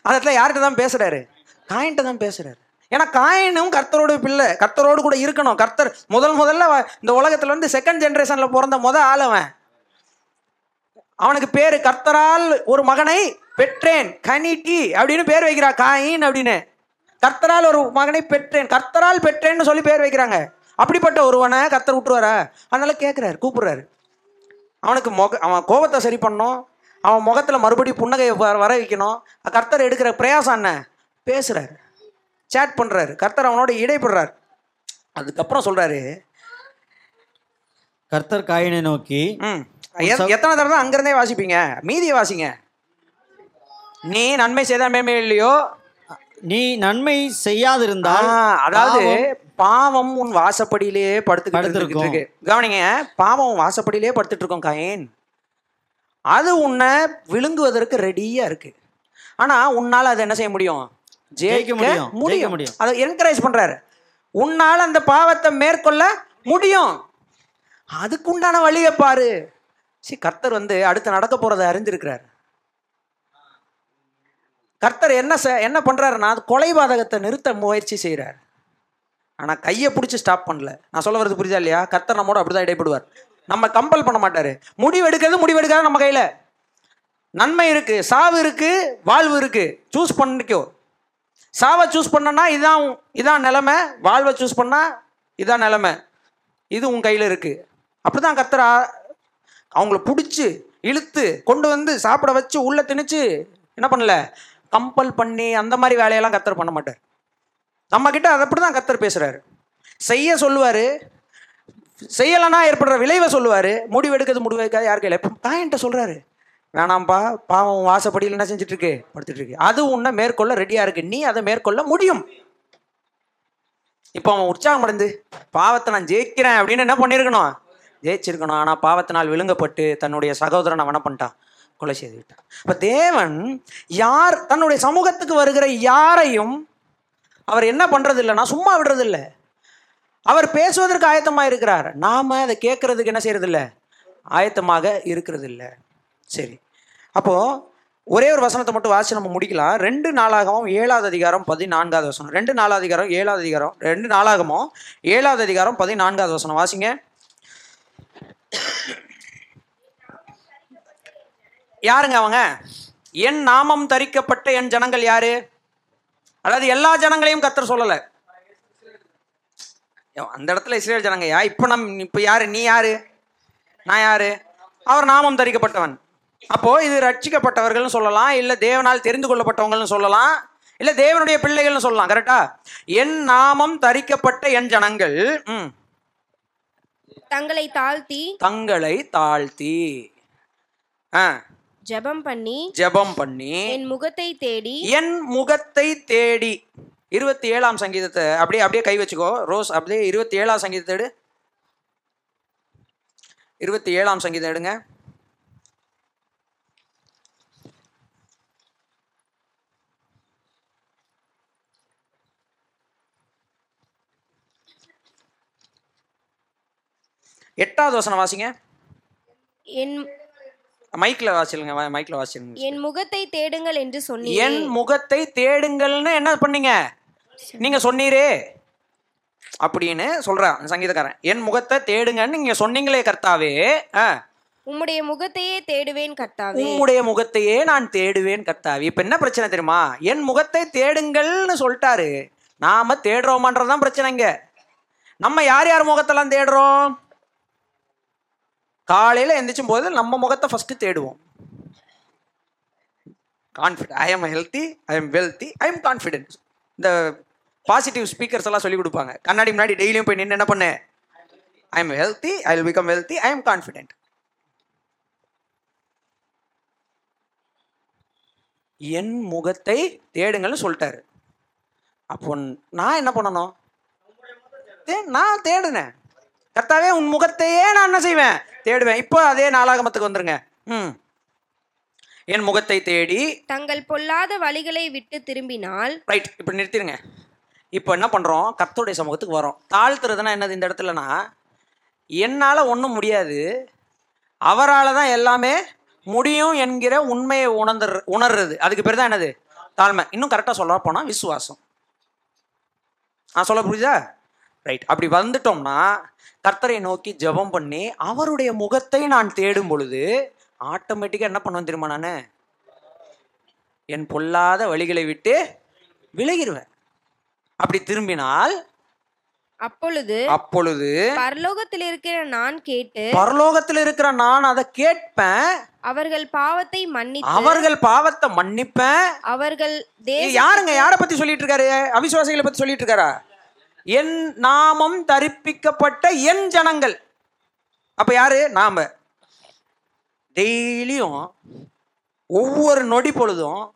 Speaker 1: அந்த இடத்துல யார்கிட்ட தான் பேசுறாரு? காயின்கிட்ட தான் பேசுறாரு. ஏன்னா காயினும் கர்த்தரோட பிள்ளை கர்த்தரோடு கூட இருக்கணும். கர்த்தர் முதல் முதல்ல வ- இந்த உலகத்துல வந்து செகண்ட் ஜென்ரேஷன்ல பிறந்த முத ஆளவன் அவனுக்கு பேரு கர்த்தரால் ஒரு மகனை பெற்றேன். கனிட்டி அப்படின்னு பேர் வைக்கிறா காயின் அப்படின்னு. கர்த்தரால் ஒரு மகனை பெற்றேன். கர்த்தரால் பெற்றேன்னு சொல்லி பேர் வைக்கிறாங்க. அப்படிப்பட்ட ஒருவனை கர்த்தர் விட்டுருவாரா? அதனால கேட்குறாரு கூப்பிடுறாரு. அவனுக்கு முக அவன் கோபத்தை சரி பண்ணணும். அவன் முகத்துல மறுபடியும் புன்னகையை வர வர வைக்கணும். கர்த்தர் எடுக்கிற பிரயாசம் என்ன? பேசுறாரு. சேட் பண்றாரு. கர்த்தர் அவனோட இடைப்படுறாரு. அதுக்கப்புறம் சொல்றாரு.
Speaker 4: கர்த்தர் காயினை நோக்கி
Speaker 1: ம். எத்- எத்தனை தடவை தான் அங்கிருந்தே வாசிப்பீங்க? மீதியை வாசிங்க. நீ நன்மை செய்தா மேன்மை இல்லையோ?
Speaker 4: நீ நன்மை செய்யாதிருந்தால்
Speaker 1: அதாவது
Speaker 4: பாவம்
Speaker 1: உன் படுத்துக்கிட்டு
Speaker 4: படுத்திருக்கும்.
Speaker 1: இருக்கு. கவனிங்க பாவம் உன் வாசப்படியிலேயே படுத்துட்டு இருக்கோம் காயின். அது உன்னை விழுங்குவதற்கு ரெடியா இருக்கு. ஆனா உன்னால அதை என்ன செய்ய முடியும்? ஜெயிக்க
Speaker 4: முடியும்,
Speaker 1: முடியும்.
Speaker 4: முடியும்.
Speaker 1: அதை என்கரேஜ் பண்றாரு. உன்னால அந்த பாவத்தை மேற்கொள்ள முடியும். அதுக்கு உண்டான வழியை பாரு. சரி கர்த்தர் வந்து அடுத்து நடக்க போறதை அறிஞ்சிருக்கிறார் கர்த்தர் என்ன செ- என்ன பண்றாருன்னா அது கொலைபாதகத்தை நிறுத்த முயற்சி செய்றார். ஆனா கையை பிடிச்சி ஸ்டாப் பண்ணல. நான் சொல்ல வரது புரியுதா இல்லையா? கர்த்தர் நம்மோட அப்படிதான் இடைப்படுவார். நம்ம கம்பல் பண்ண மாட்டாரு. முடிவு எடுக்கிறது முடிவு எடுக்காது நம்ம கையில. நன்மை இருக்கு சாவு இருக்கு வாழ்வு இருக்கு. சூஸ் பண்ணிக்கோ. சாவை சூஸ் பண்ணனா இதான் இதான் நிலமை. வாழ்வை சூஸ் பண்ணால் இதான் நிலமை. இது உன் கையில் இருக்குது அப்படிதான் தான் கத்துறா அவங்கள பிடிச்சி இழுத்து கொண்டு வந்து சாப்பிட வச்சு உள்ளே திணிச்சு என்ன பண்ணல? கம்பல் பண்ணி அந்த மாதிரி வேலையெல்லாம் கத்தர் பண்ண மாட்டார். நம்மக்கிட்ட அதை அப்படி தான் கத்தர் பேசுகிறாரு செய்ய சொல்லுவார். செய்யலைன்னா ஏற்படுற விளைவை சொல்லுவார். முடிவு எடுக்கிறது முடிவு எடுக்காது யார் கையில்? இப்போ தாயன்ட்ட சொல்கிறாரு வேணாம்ப்பா பாவம் வாசப்படியில் என்ன செஞ்சுட்டு இருக்கு படுத்துட்டு இருக்கு அது உன்னை மேற்கொள்ள ரெடியா இருக்கு. நீ அதை மேற்கொள்ள முடியும். இப்போ அவன் உற்சாகம் அடைந்து பாவத்தை நான் ஜெயிக்கிறேன் அப்படின்னு என்ன பண்ணியிருக்கணும்? ஜெயிச்சிருக்கணும். ஆனால் பாவத்தினால் விழுங்கப்பட்டு தன்னுடைய சகோதரனை அவனை பண்ணிட்டான்? கொலை செய்து விட்டான். இப்போ தேவன் யார் தன்னுடைய சமூகத்துக்கு வருகிற யாரையும் அவர் என்ன பண்றது இல்லைன்னா சும்மா விடுறது இல்லை அவர் பேசுவதற்கு ஆயத்தமாக இருக்கிறார் நாம அதை கேட்கறதுக்கு என்ன செய்யறது இல்லை ஆயத்தமாக இருக்கிறது இல்லை சரி. அப்போது ஒரே ஒரு வசனத்தை மட்டும் வாசி நம்ம முடிக்கலாம். ரெண்டு நாளாகவும் ஏழாவது அதிகாரம் பதினான்காவது வசனம். ரெண்டு நாலாவது அதிகாரம் ஏழாவது அதிகாரம். ரெண்டு நாளாகமும் ஏழாவது அதிகாரம் பதினான்காவது வசனம். வாசிங்க. யாருங்க அவங்க? என் நாமம் தரிக்கப்பட்ட என் ஜனங்கள் யாரு? அதாவது எல்லா ஜனங்களையும் கத்தர் சொல்லலை. அந்த இடத்துல இஸ்ரேல் ஜனங்க யா? இப்போ நம் இப்போ யாரு? நீ யாரு? நான் யாரு? அவர் நாமம் தரிக்கப்பட்டவன். அப்போ இது ரட்சிக்கப்பட்டவர்கள்னு சொல்லலாம் இல்லை தேவனால் தெரிந்து கொள்ளப்பட்டவங்கள்னு சொல்லலாம் இல்லை தேவனுடைய பிள்ளைகள்னு சொல்லலாம் கரெக்டா என் நாமம் தரிக்கப்பட்ட என் ஜனங்கள்
Speaker 5: தங்களை தாழ்த்தி
Speaker 1: தங்களை தாழ்த்தி. ஆ.
Speaker 5: ஜெபம் பண்ணி
Speaker 1: ஜெபம் பண்ணி
Speaker 5: என் முகத்தை தேடி
Speaker 1: என் முகத்தை தேடி. இருபத்தி ஏழாம் சங்கீதத்தை அப்படியே அப்படியே கை வச்சுக்கோ ரோஸ் அப்படியே இருபத்தி ஏழாம் சங்கீதத்தை எடு. இருபத்தி ஏழாம் சங்கீதம் எடுங்க. எட்டாவது வசனம் வாசிங்க.
Speaker 5: என்
Speaker 1: மைக்ல வாசிலுங்க மைக்ல வாசிலுங்க
Speaker 5: என் முகத்தை தேடுங்கள் என்று
Speaker 1: என்
Speaker 5: சொன்னீர்
Speaker 1: முகத்தை தேடுங்கள்னு என்ன பண்ணீங்க? நீங்க சொன்னீரே. அப்படின்னு சொல்றான் சங்கீதக்காரன். என் முகத்தை தேடுங்கன்னு நீங்க சொன்னீங்களே கர்த்தாவே.
Speaker 5: உம்முடைய முகத்தையே தேடுவேன் கர்த்தாவே.
Speaker 1: உம்முடைய முகத்தையே நான் தேடுவேன் கர்த்தாவே. இப்ப என்ன பிரச்சனை தெரியுமா? என் முகத்தை தேடுங்கள்னு சொல்லிட்டாரு. நாம தேடுறோமான்றதுதான் பிரச்சனைங்க. நம்ம யார் யார் முகத்தெல்லாம் தேடுறோம்? காலையில் எந்திரிச்சும் போது நம்ம முகத்தை ஃபஸ்ட்டு தேடுவோம். Confident I am healthy I am wealthy I am confident இந்த பாசிட்டிவ் ஸ்பீக்கர்ஸ் எல்லாம் சொல்லி கொடுப்பாங்க. கண்ணாடி முன்னாடி டெய்லியும் போய் நின்று என்ன பண்ணு? I am healthy I will become healthy I am confident என் முகத்தை தேடுங்கள்னு சொல்லிட்டாரு. அப்போ நான் என்ன பண்ணணும்? தே- நான் தேடுனேன். கர்த்தாவே உன் முகத்தையே நான் என்ன செய்வேன்? தேடுவேன். இப்போ அதே நாளாகமத்துக்கு வந்துருங்க. ம். என் முகத்தை தேடி.
Speaker 5: தங்கள் பொல்லாத வழிகளை விட்டு திரும்பினால்.
Speaker 1: ரைட் இப்போ நிறுத்திடுங்க. இப்போ என்ன பண்ணுறோம் கர்த்தருடைய சமூகத்துக்கு வரோம். தாழ்த்துறதுனா என்னது இந்த இடத்துலனா? என்னால் ஒன்றும் முடியாது. அவரால் தான் எல்லாமே முடியும் என்கிற உண்மையை உணர்ந்துற உணர்றது. அதுக்கு பேர் தான் என்னது? தாழ்மை. இன்னும் கரெக்டாக சொல்ல போனால் விசுவாசம். ஆ சொல்ல புரியுதா? ரைட் அப்படி வந்துட்டோம்னா கர்த்தரை நோக்கி ஜெபம் பண்ணி அவருடைய முகத்தை நான் தேடும் பொழுது ஆட்டோமேட்டிக்காக என்ன பண்ணுவேன் தெரியுமா நான்? என் பொல்லாத வழிகளை விட்டு விலகிடுவேன் அப்படி திரும்பினால்
Speaker 5: அப்பொழுது
Speaker 1: அப்பொழுது
Speaker 5: பரலோகத்தில் இருக்கிற நான் கேட்டு
Speaker 1: பரலோகத்தில் இருக்கிற நான் அதை கேட்பேன்.
Speaker 5: அவர்கள் பாவத்தை மன்னித்து
Speaker 1: அவர்கள் பாவத்தை மன்னிப்பேன்.
Speaker 5: அவர்கள்
Speaker 1: யாருங்க? யாரை பத்தி சொல்லிட்டு இருக்காரு? அவிசுவாசிகளை பத்தி சொல்லிட்டு இருக்காரா? என் நாமம் தரிப்பிக்கப்பட்ட என் ஜனங்கள். அப்ப யாரு? நாம. டெய்லியும் ஒவ்வொரு நொடி பொழுதும்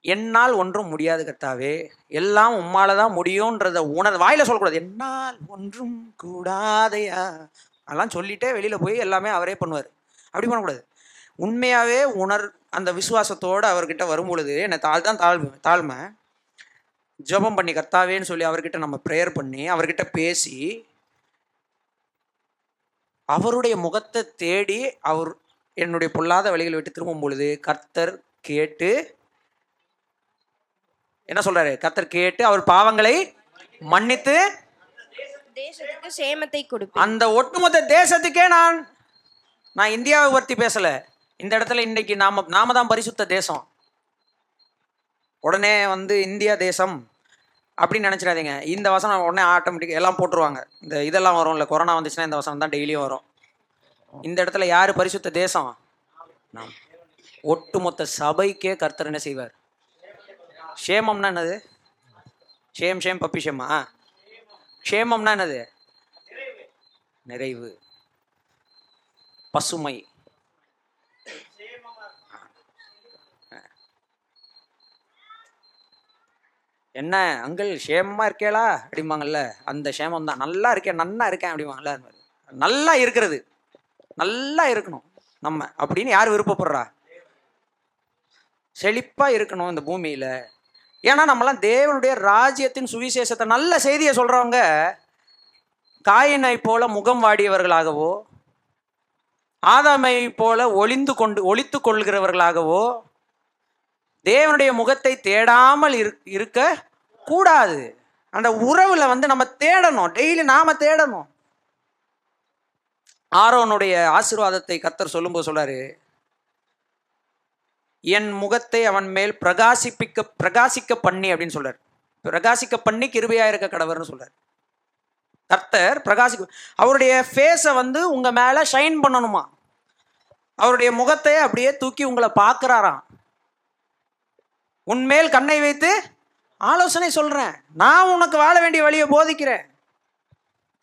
Speaker 1: என்னால் ஒன்றும் முடியாது கத்தாவே. எல்லாம் உம்மால தான் முடியும்ன்றத உணர் வாயில சொல்லக்கூடாது. என்னால் ஒன்றும் கூடாதையா? அதெல்லாம் சொல்லிட்டே வெளியில போய் எல்லாமே அவரே பண்ணுவார். அப்படி பண்ணக்கூடாது. உண்மையாவே உணர் அந்த விசுவாசத்தோடு அவர்கிட்ட வரும் பொழுது என்ன தாழ் தான் தாழ்மை தாழ்மை. ஜெபம் பண்ணி கர்த்தாவேன்னு சொல்லி அவர்கிட்ட நம்ம ப்ரேயர் பண்ணி அவர்கிட்ட பேசி அவருடைய முகத்தை தேடி அவர் என்னுடைய பொல்லாத வழிகளை விட்டு திரும்பும் பொழுது கர்த்தர் கேட்டு என்ன சொல்றாரு? கர்த்தர் கேட்டு அவர் பாவங்களை மன்னித்து
Speaker 5: சேமத்தை கொடுப்பேன்.
Speaker 1: அந்த ஒட்டுமொத்த தேசத்துக்கே நான் நான் இந்தியாவை பற்றி பேசல. இந்த இடத்துல இன்னைக்கு நாம நாம தான் பரிசுத்த தேசம். உடனே வந்து இந்தியா தேசம். அப்படின்னு நினச்சிடாதீங்க. இந்த வசனம் உடனே ஆட்டோமேட்டிக் எல்லாம் போட்டுருவாங்க. இந்த இதெல்லாம் வரும் இல்லை கொரோனா வந்துச்சுன்னா இந்த வசனம் தான் டெய்லியும் வரும். இந்த இடத்துல யார் பரிசுத்த தேசம்? நாம். ஒட்டுமொத்த சபைக்கே கர்த்தர் என்ன செய்வார்? ஷேமம்னா என்னது? ஷேம் ஷேம் பப்பி ஷேமா க்ஷேமம்னா என்னது? நிறைவு. பசுமை. என்ன அங்கிள் ஷேமமாக இருக்கேளா? அப்படிம்பாங்கல்ல. அந்த ஷேமம் தான். நல்லா இருக்கேன் நல்லா இருக்கேன் அப்படிம்பாங்கல்ல. அது மாதிரி. நல்லா இருக்கிறது. நல்லா இருக்கணும் நம்ம அப்படின்னு யார் விருப்பப்படுறா? செழிப்பாக இருக்கணும் இந்த பூமியில். ஏன்னா நம்மலாம் தேவனுடைய ராஜ்யத்தின் சுவிசேஷத்தை நல்ல செய்தியை சொல்கிறவங்க காயினை போல முகம் வாடியவர்களாகவோ ஆதாமை போல ஒளிந்து கொண்டு ஒழித்து கொள்கிறவர்களாகவோ தேவனுடைய முகத்தை தேடாமல் இரு இருக்க கூடாது. அந்த உறவுல வந்து நம்ம தேடணும். டெய்லி நாம தேடணும். ஆரோனுடைய ஆசீர்வாதத்தை கத்தர் சொல்லும்போது சொல்றாரு என் முகத்தை அவன் மேல் பிரகாசிப்பிக்க பிரகாசிக்க பண்ணி அப்படின்னு சொல்றாரு. பிரகாசிக்க பண்ணி கிருபையா இருக்க கடவர்னு சொல்றாரு. கர்த்தர் பிரகாசிக்க அவருடைய ஃபேஸை வந்து உங்க மேல ஷைன் பண்ணணுமா? அவருடைய முகத்தை அப்படியே தூக்கி உங்களை பார்க்குறாராம். உன்மேல் கண்ணை வைத்து ஆலோசனை சொல்கிறேன் நான் உனக்கு வாழ வேண்டிய வழியை போதிக்கிறேன்.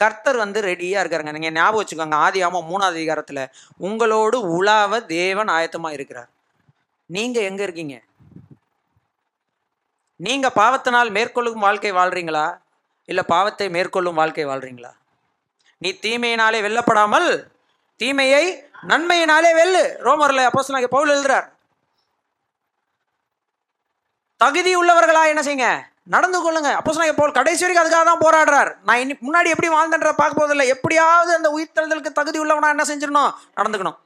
Speaker 1: கர்த்தர் வந்து ரெடியாக இருக்காருங்க. நீங்கள் ஞாபகம் வச்சுக்கோங்க. ஆதி ஆமாம் மூணாவது அதிகாரத்தில் உங்களோடு உலாவ தேவன் ஆயத்தமாக இருக்கிறார். நீங்கள் எங்கே இருக்கீங்க? நீங்கள் பாவத்தினால் மேற்கொள்ளும் வாழ்க்கை வாழ்கிறீங்களா இல்லை பாவத்தை மேற்கொள்ளும் வாழ்க்கை வாழ்கிறீங்களா நீ தீமையினாலே வெல்லப்படாமல் தீமையை நன்மையினாலே வெல்லு. ரோமரில் அப்போ சொன்னாங்க பவுல் எழுதுறார். தகுதி உள்ளவர்களா என்ன செய்யுங்க? நடந்து கொள்ளுங்க. அப்போஸ்தலனாகிய இப்போ கடைசி வரைக்கும் அதுக்காக தான் போராடுறார். நான் இனி முன்னாடி எப்படி வாழ்ந்தன்ற பார்க்க போதில்லை எப்படியாவது அந்த உயிர்த்தெழுதலுக்கு தகுதி உள்ளவனா என்ன செஞ்சிடணும்? நடந்துக்கணும்.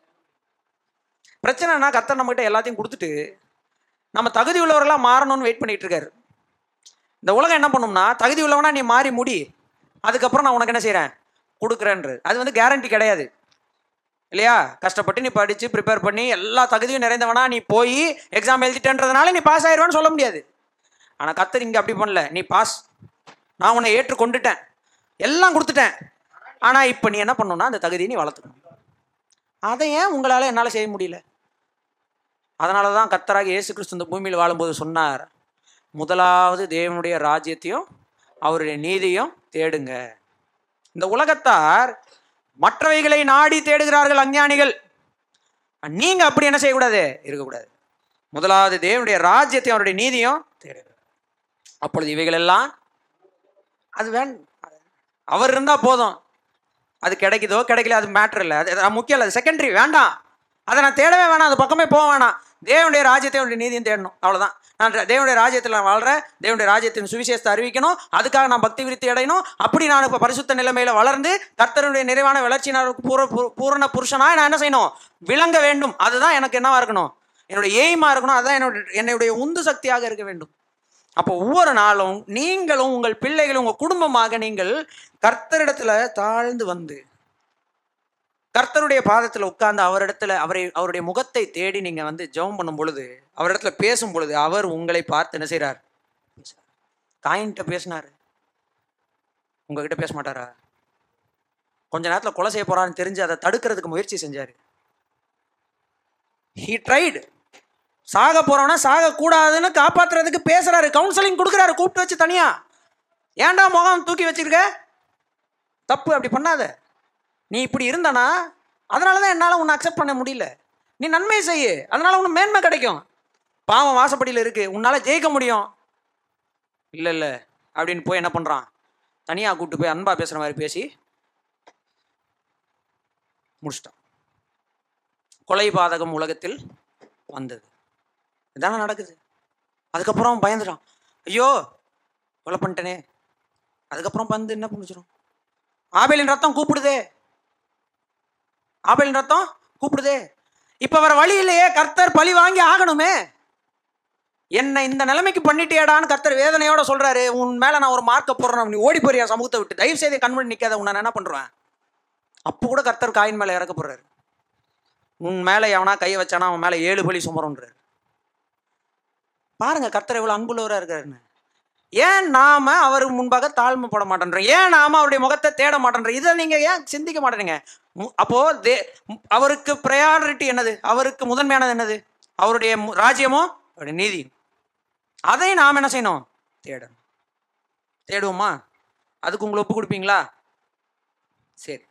Speaker 1: பிரச்சனைனா கத்தர் நம்மகிட்ட எல்லாத்தையும் கொடுத்துட்டு நம்ம தகுதி உள்ளவர்களாக மாறணும்னு வெயிட் பண்ணிட்டு இருக்காரு. இந்த உலகம் என்ன பண்ணும்னா தகுதி உள்ளவனா நீ மாறி முடி. அதுக்கப்புறம் நான் உனக்கு என்ன செய்கிறேன் கொடுக்குறேன்று அது வந்து கேரண்டி கிடையாது. இல்லையா? கஷ்டப்பட்டு நீ படித்து ப்ரிப்பேர் பண்ணி எல்லா தகுதியும் நிறைந்தவனா நீ போய் எக்ஸாம் எழுதிட்டேன்றதுனால நீ பாஸ் ஆயிடுவான்னு சொல்ல முடியாது. ஆனால் கத்தர் இங்கே அப்படி பண்ணல. நீ பாஸ் நான் உன்னை ஏற்று கொண்டுட்டேன் எல்லாம் கொடுத்துட்டேன். ஆனால் இப்போ நீ என்ன பண்ணணும்னா அந்த தகுதியை நீ வளர்த்துக்கணும். அதை ஏன் உங்களால் என்னால் செய்ய முடியல? அதனால தான் கத்தராக இயேசு கிறிஸ்து இந்த பூமியில் வாழும்போது சொன்னார் முதலாவது தேவனுடைய ராஜ்யத்தையும் அவருடைய நீதியும் தேடுங்க. இந்த உலகத்தார் மற்றவைகளை நாடி தேடுகிறார்கள் அஞ்ஞானிகள். நீங்க அப்படி என்ன செய்யக்கூடாது? இருக்கக்கூடாது. முதலாவது தேவனுடைய ராஜ்யத்தையும் அவருடைய நீதியும் தேடுகிறார் அப்பொழுது இவைகள் எல்லாம் அது வேண் அவர் இருந்தா போதும். அது கிடைக்குதோ கிடைக்கல அது மேட்ரு இல்லை. அது முக்கியம் இல்லை. செகண்டரி வேண்டாம். அதை நான் தேடவே வேணாம். அது பக்கமே போக வேணாம். தேவனுடைய ராஜ்யத்தை அவருடைய நீதியும் தேடணும். அவ்வளோதான் நான் தேவனுடைய ராஜ்யத்தில் நான் வாழ்றேன். தேவனுடைய ராஜ்யத்தின் சுவிசேஷத்தை அறிவிக்கணும். அதுக்காக நான் பக்தி விருத்தி அடையணும் அப்படி நான் இப்போ பரிசுத்த நிலைமையில் வளர்ந்து கர்த்தருடைய நிறைவான வளர்ச்சி பூர பூரண புருஷனாக நான் என்ன செய்யணும்? விளங்க வேண்டும். அதுதான் எனக்கு என்னவாக இருக்கணும்? என்னுடைய எய்மாக இருக்கணும். அதுதான் என்னுடைய என்னுடைய உந்து சக்தியாக இருக்க வேண்டும். அப்போ ஒவ்வொரு நாளும் நீங்களும் உங்கள் பிள்ளைகளும் உங்கள் குடும்பமாக நீங்கள் கர்த்தரிடத்தில் தாழ்ந்து வந்து கர்த்தருடைய பாதத்தில் உட்கார்ந்து அவரிடத்துல அவரை அவருடைய முகத்தை தேடி நீங்க வந்து ஜெபம் பண்ணும் பொழுது அவரிடத்துல பேசும் பொழுது அவர் உங்களை பார்த்து என்ன செய்கிறார் காயின்கிட்ட பேசினாரு. உங்ககிட்ட பேச மாட்டாரா? கொஞ்ச நேரத்தில் கொலை செய்ய போறான்னு தெரிஞ்சு அதை தடுக்கிறதுக்கு முயற்சி செஞ்சாரு. ஹீ ட்ரைடு சாக போறவனா சாக கூடாதுன்னு காப்பாத்துறதுக்கு பேசுறாரு. கவுன்சிலிங் கொடுக்குறாரு. கூப்பிட்டு வச்சு தனியா. ஏன்டா முகம் தூக்கி வச்சிருக்க? தப்பு அப்படி பண்ணாத. நீ இப்படி இருந்தனா அதனால தான் என்னால் உன்னை அக்செப்ட் பண்ண முடியல. நீ நன்மை செய்யு அதனால் உனக்கு மேன்மை கிடைக்கும். பாவம் வாசப்படியில் இருக்குது உன்னால் ஜெயிக்க முடியும். இல்லை இல்லை அப்படின்னு போய் என்ன பண்ணுறான் தனியாக கூப்பிட்டு போய் அன்பா பேசுகிற மாதிரி பேசி முடிச்சிட்டான். கொலை பாதகம் உலகத்தில் வந்தது. இதானே நடக்குது. அதுக்கப்புறம் பயந்துட்டான். ஐயோ கொலை பண்ணிட்டேனே. அதுக்கப்புறம் வந்து என்ன பண்ணிச்சிடும் ஆபேலின் ரத்தம் கூப்பிடுதே. ஆபேலின் ரத்தம்? கூப்பிடுதே. இப்போ வர வழி இல்லையே கர்த்தர் பழி வாங்கி ஆகணுமே. என்னை இந்த நிலைமைக்கு பண்ணிட்டேடான்னு கர்த்தர் வேதனையோட சொல்றாரு. உன் மேல நான் ஒரு மார்க்க போடுறேன். நீ ஓடி போறியா சமூகத்தை விட்டு? தயவு செய்து கண் நிற்காத உன்னை என்ன பண்ணுறேன் அப்போ கூட கர்த்தர் காயின் மேலே இறக்க போறாரு. உன் மேலே எவனா கையை வச்சானா அவன் மேலே ஏழு பலி சுமரன்றார் பாருங்க கர்த்தர் எவ்வளோ அன்புள்ளவராக இருக்காருன்னு. ஏன் நாம அவருக்கு முன்பாக தாழ்மைப்பட மாட்டேன்றோம்? ஏன் நாம அவருடைய முகத்தை தேட மாட்டேன்றோம்? இதை நீங்க ஏன் சிந்திக்க மாட்டேங்க அப்போ தே அவருக்கு ப்ரையாரிட்டி என்னது? அவருக்கு முதன்மையானது என்னது? அவருடைய மு- அவருடைய நீதி. அதை நாம் என்ன செய்யணும்? தேடணும். தேடுவோமா? அதுக்கு உங்களை ஒப்பு கொடுப்பீங்களா? சரி.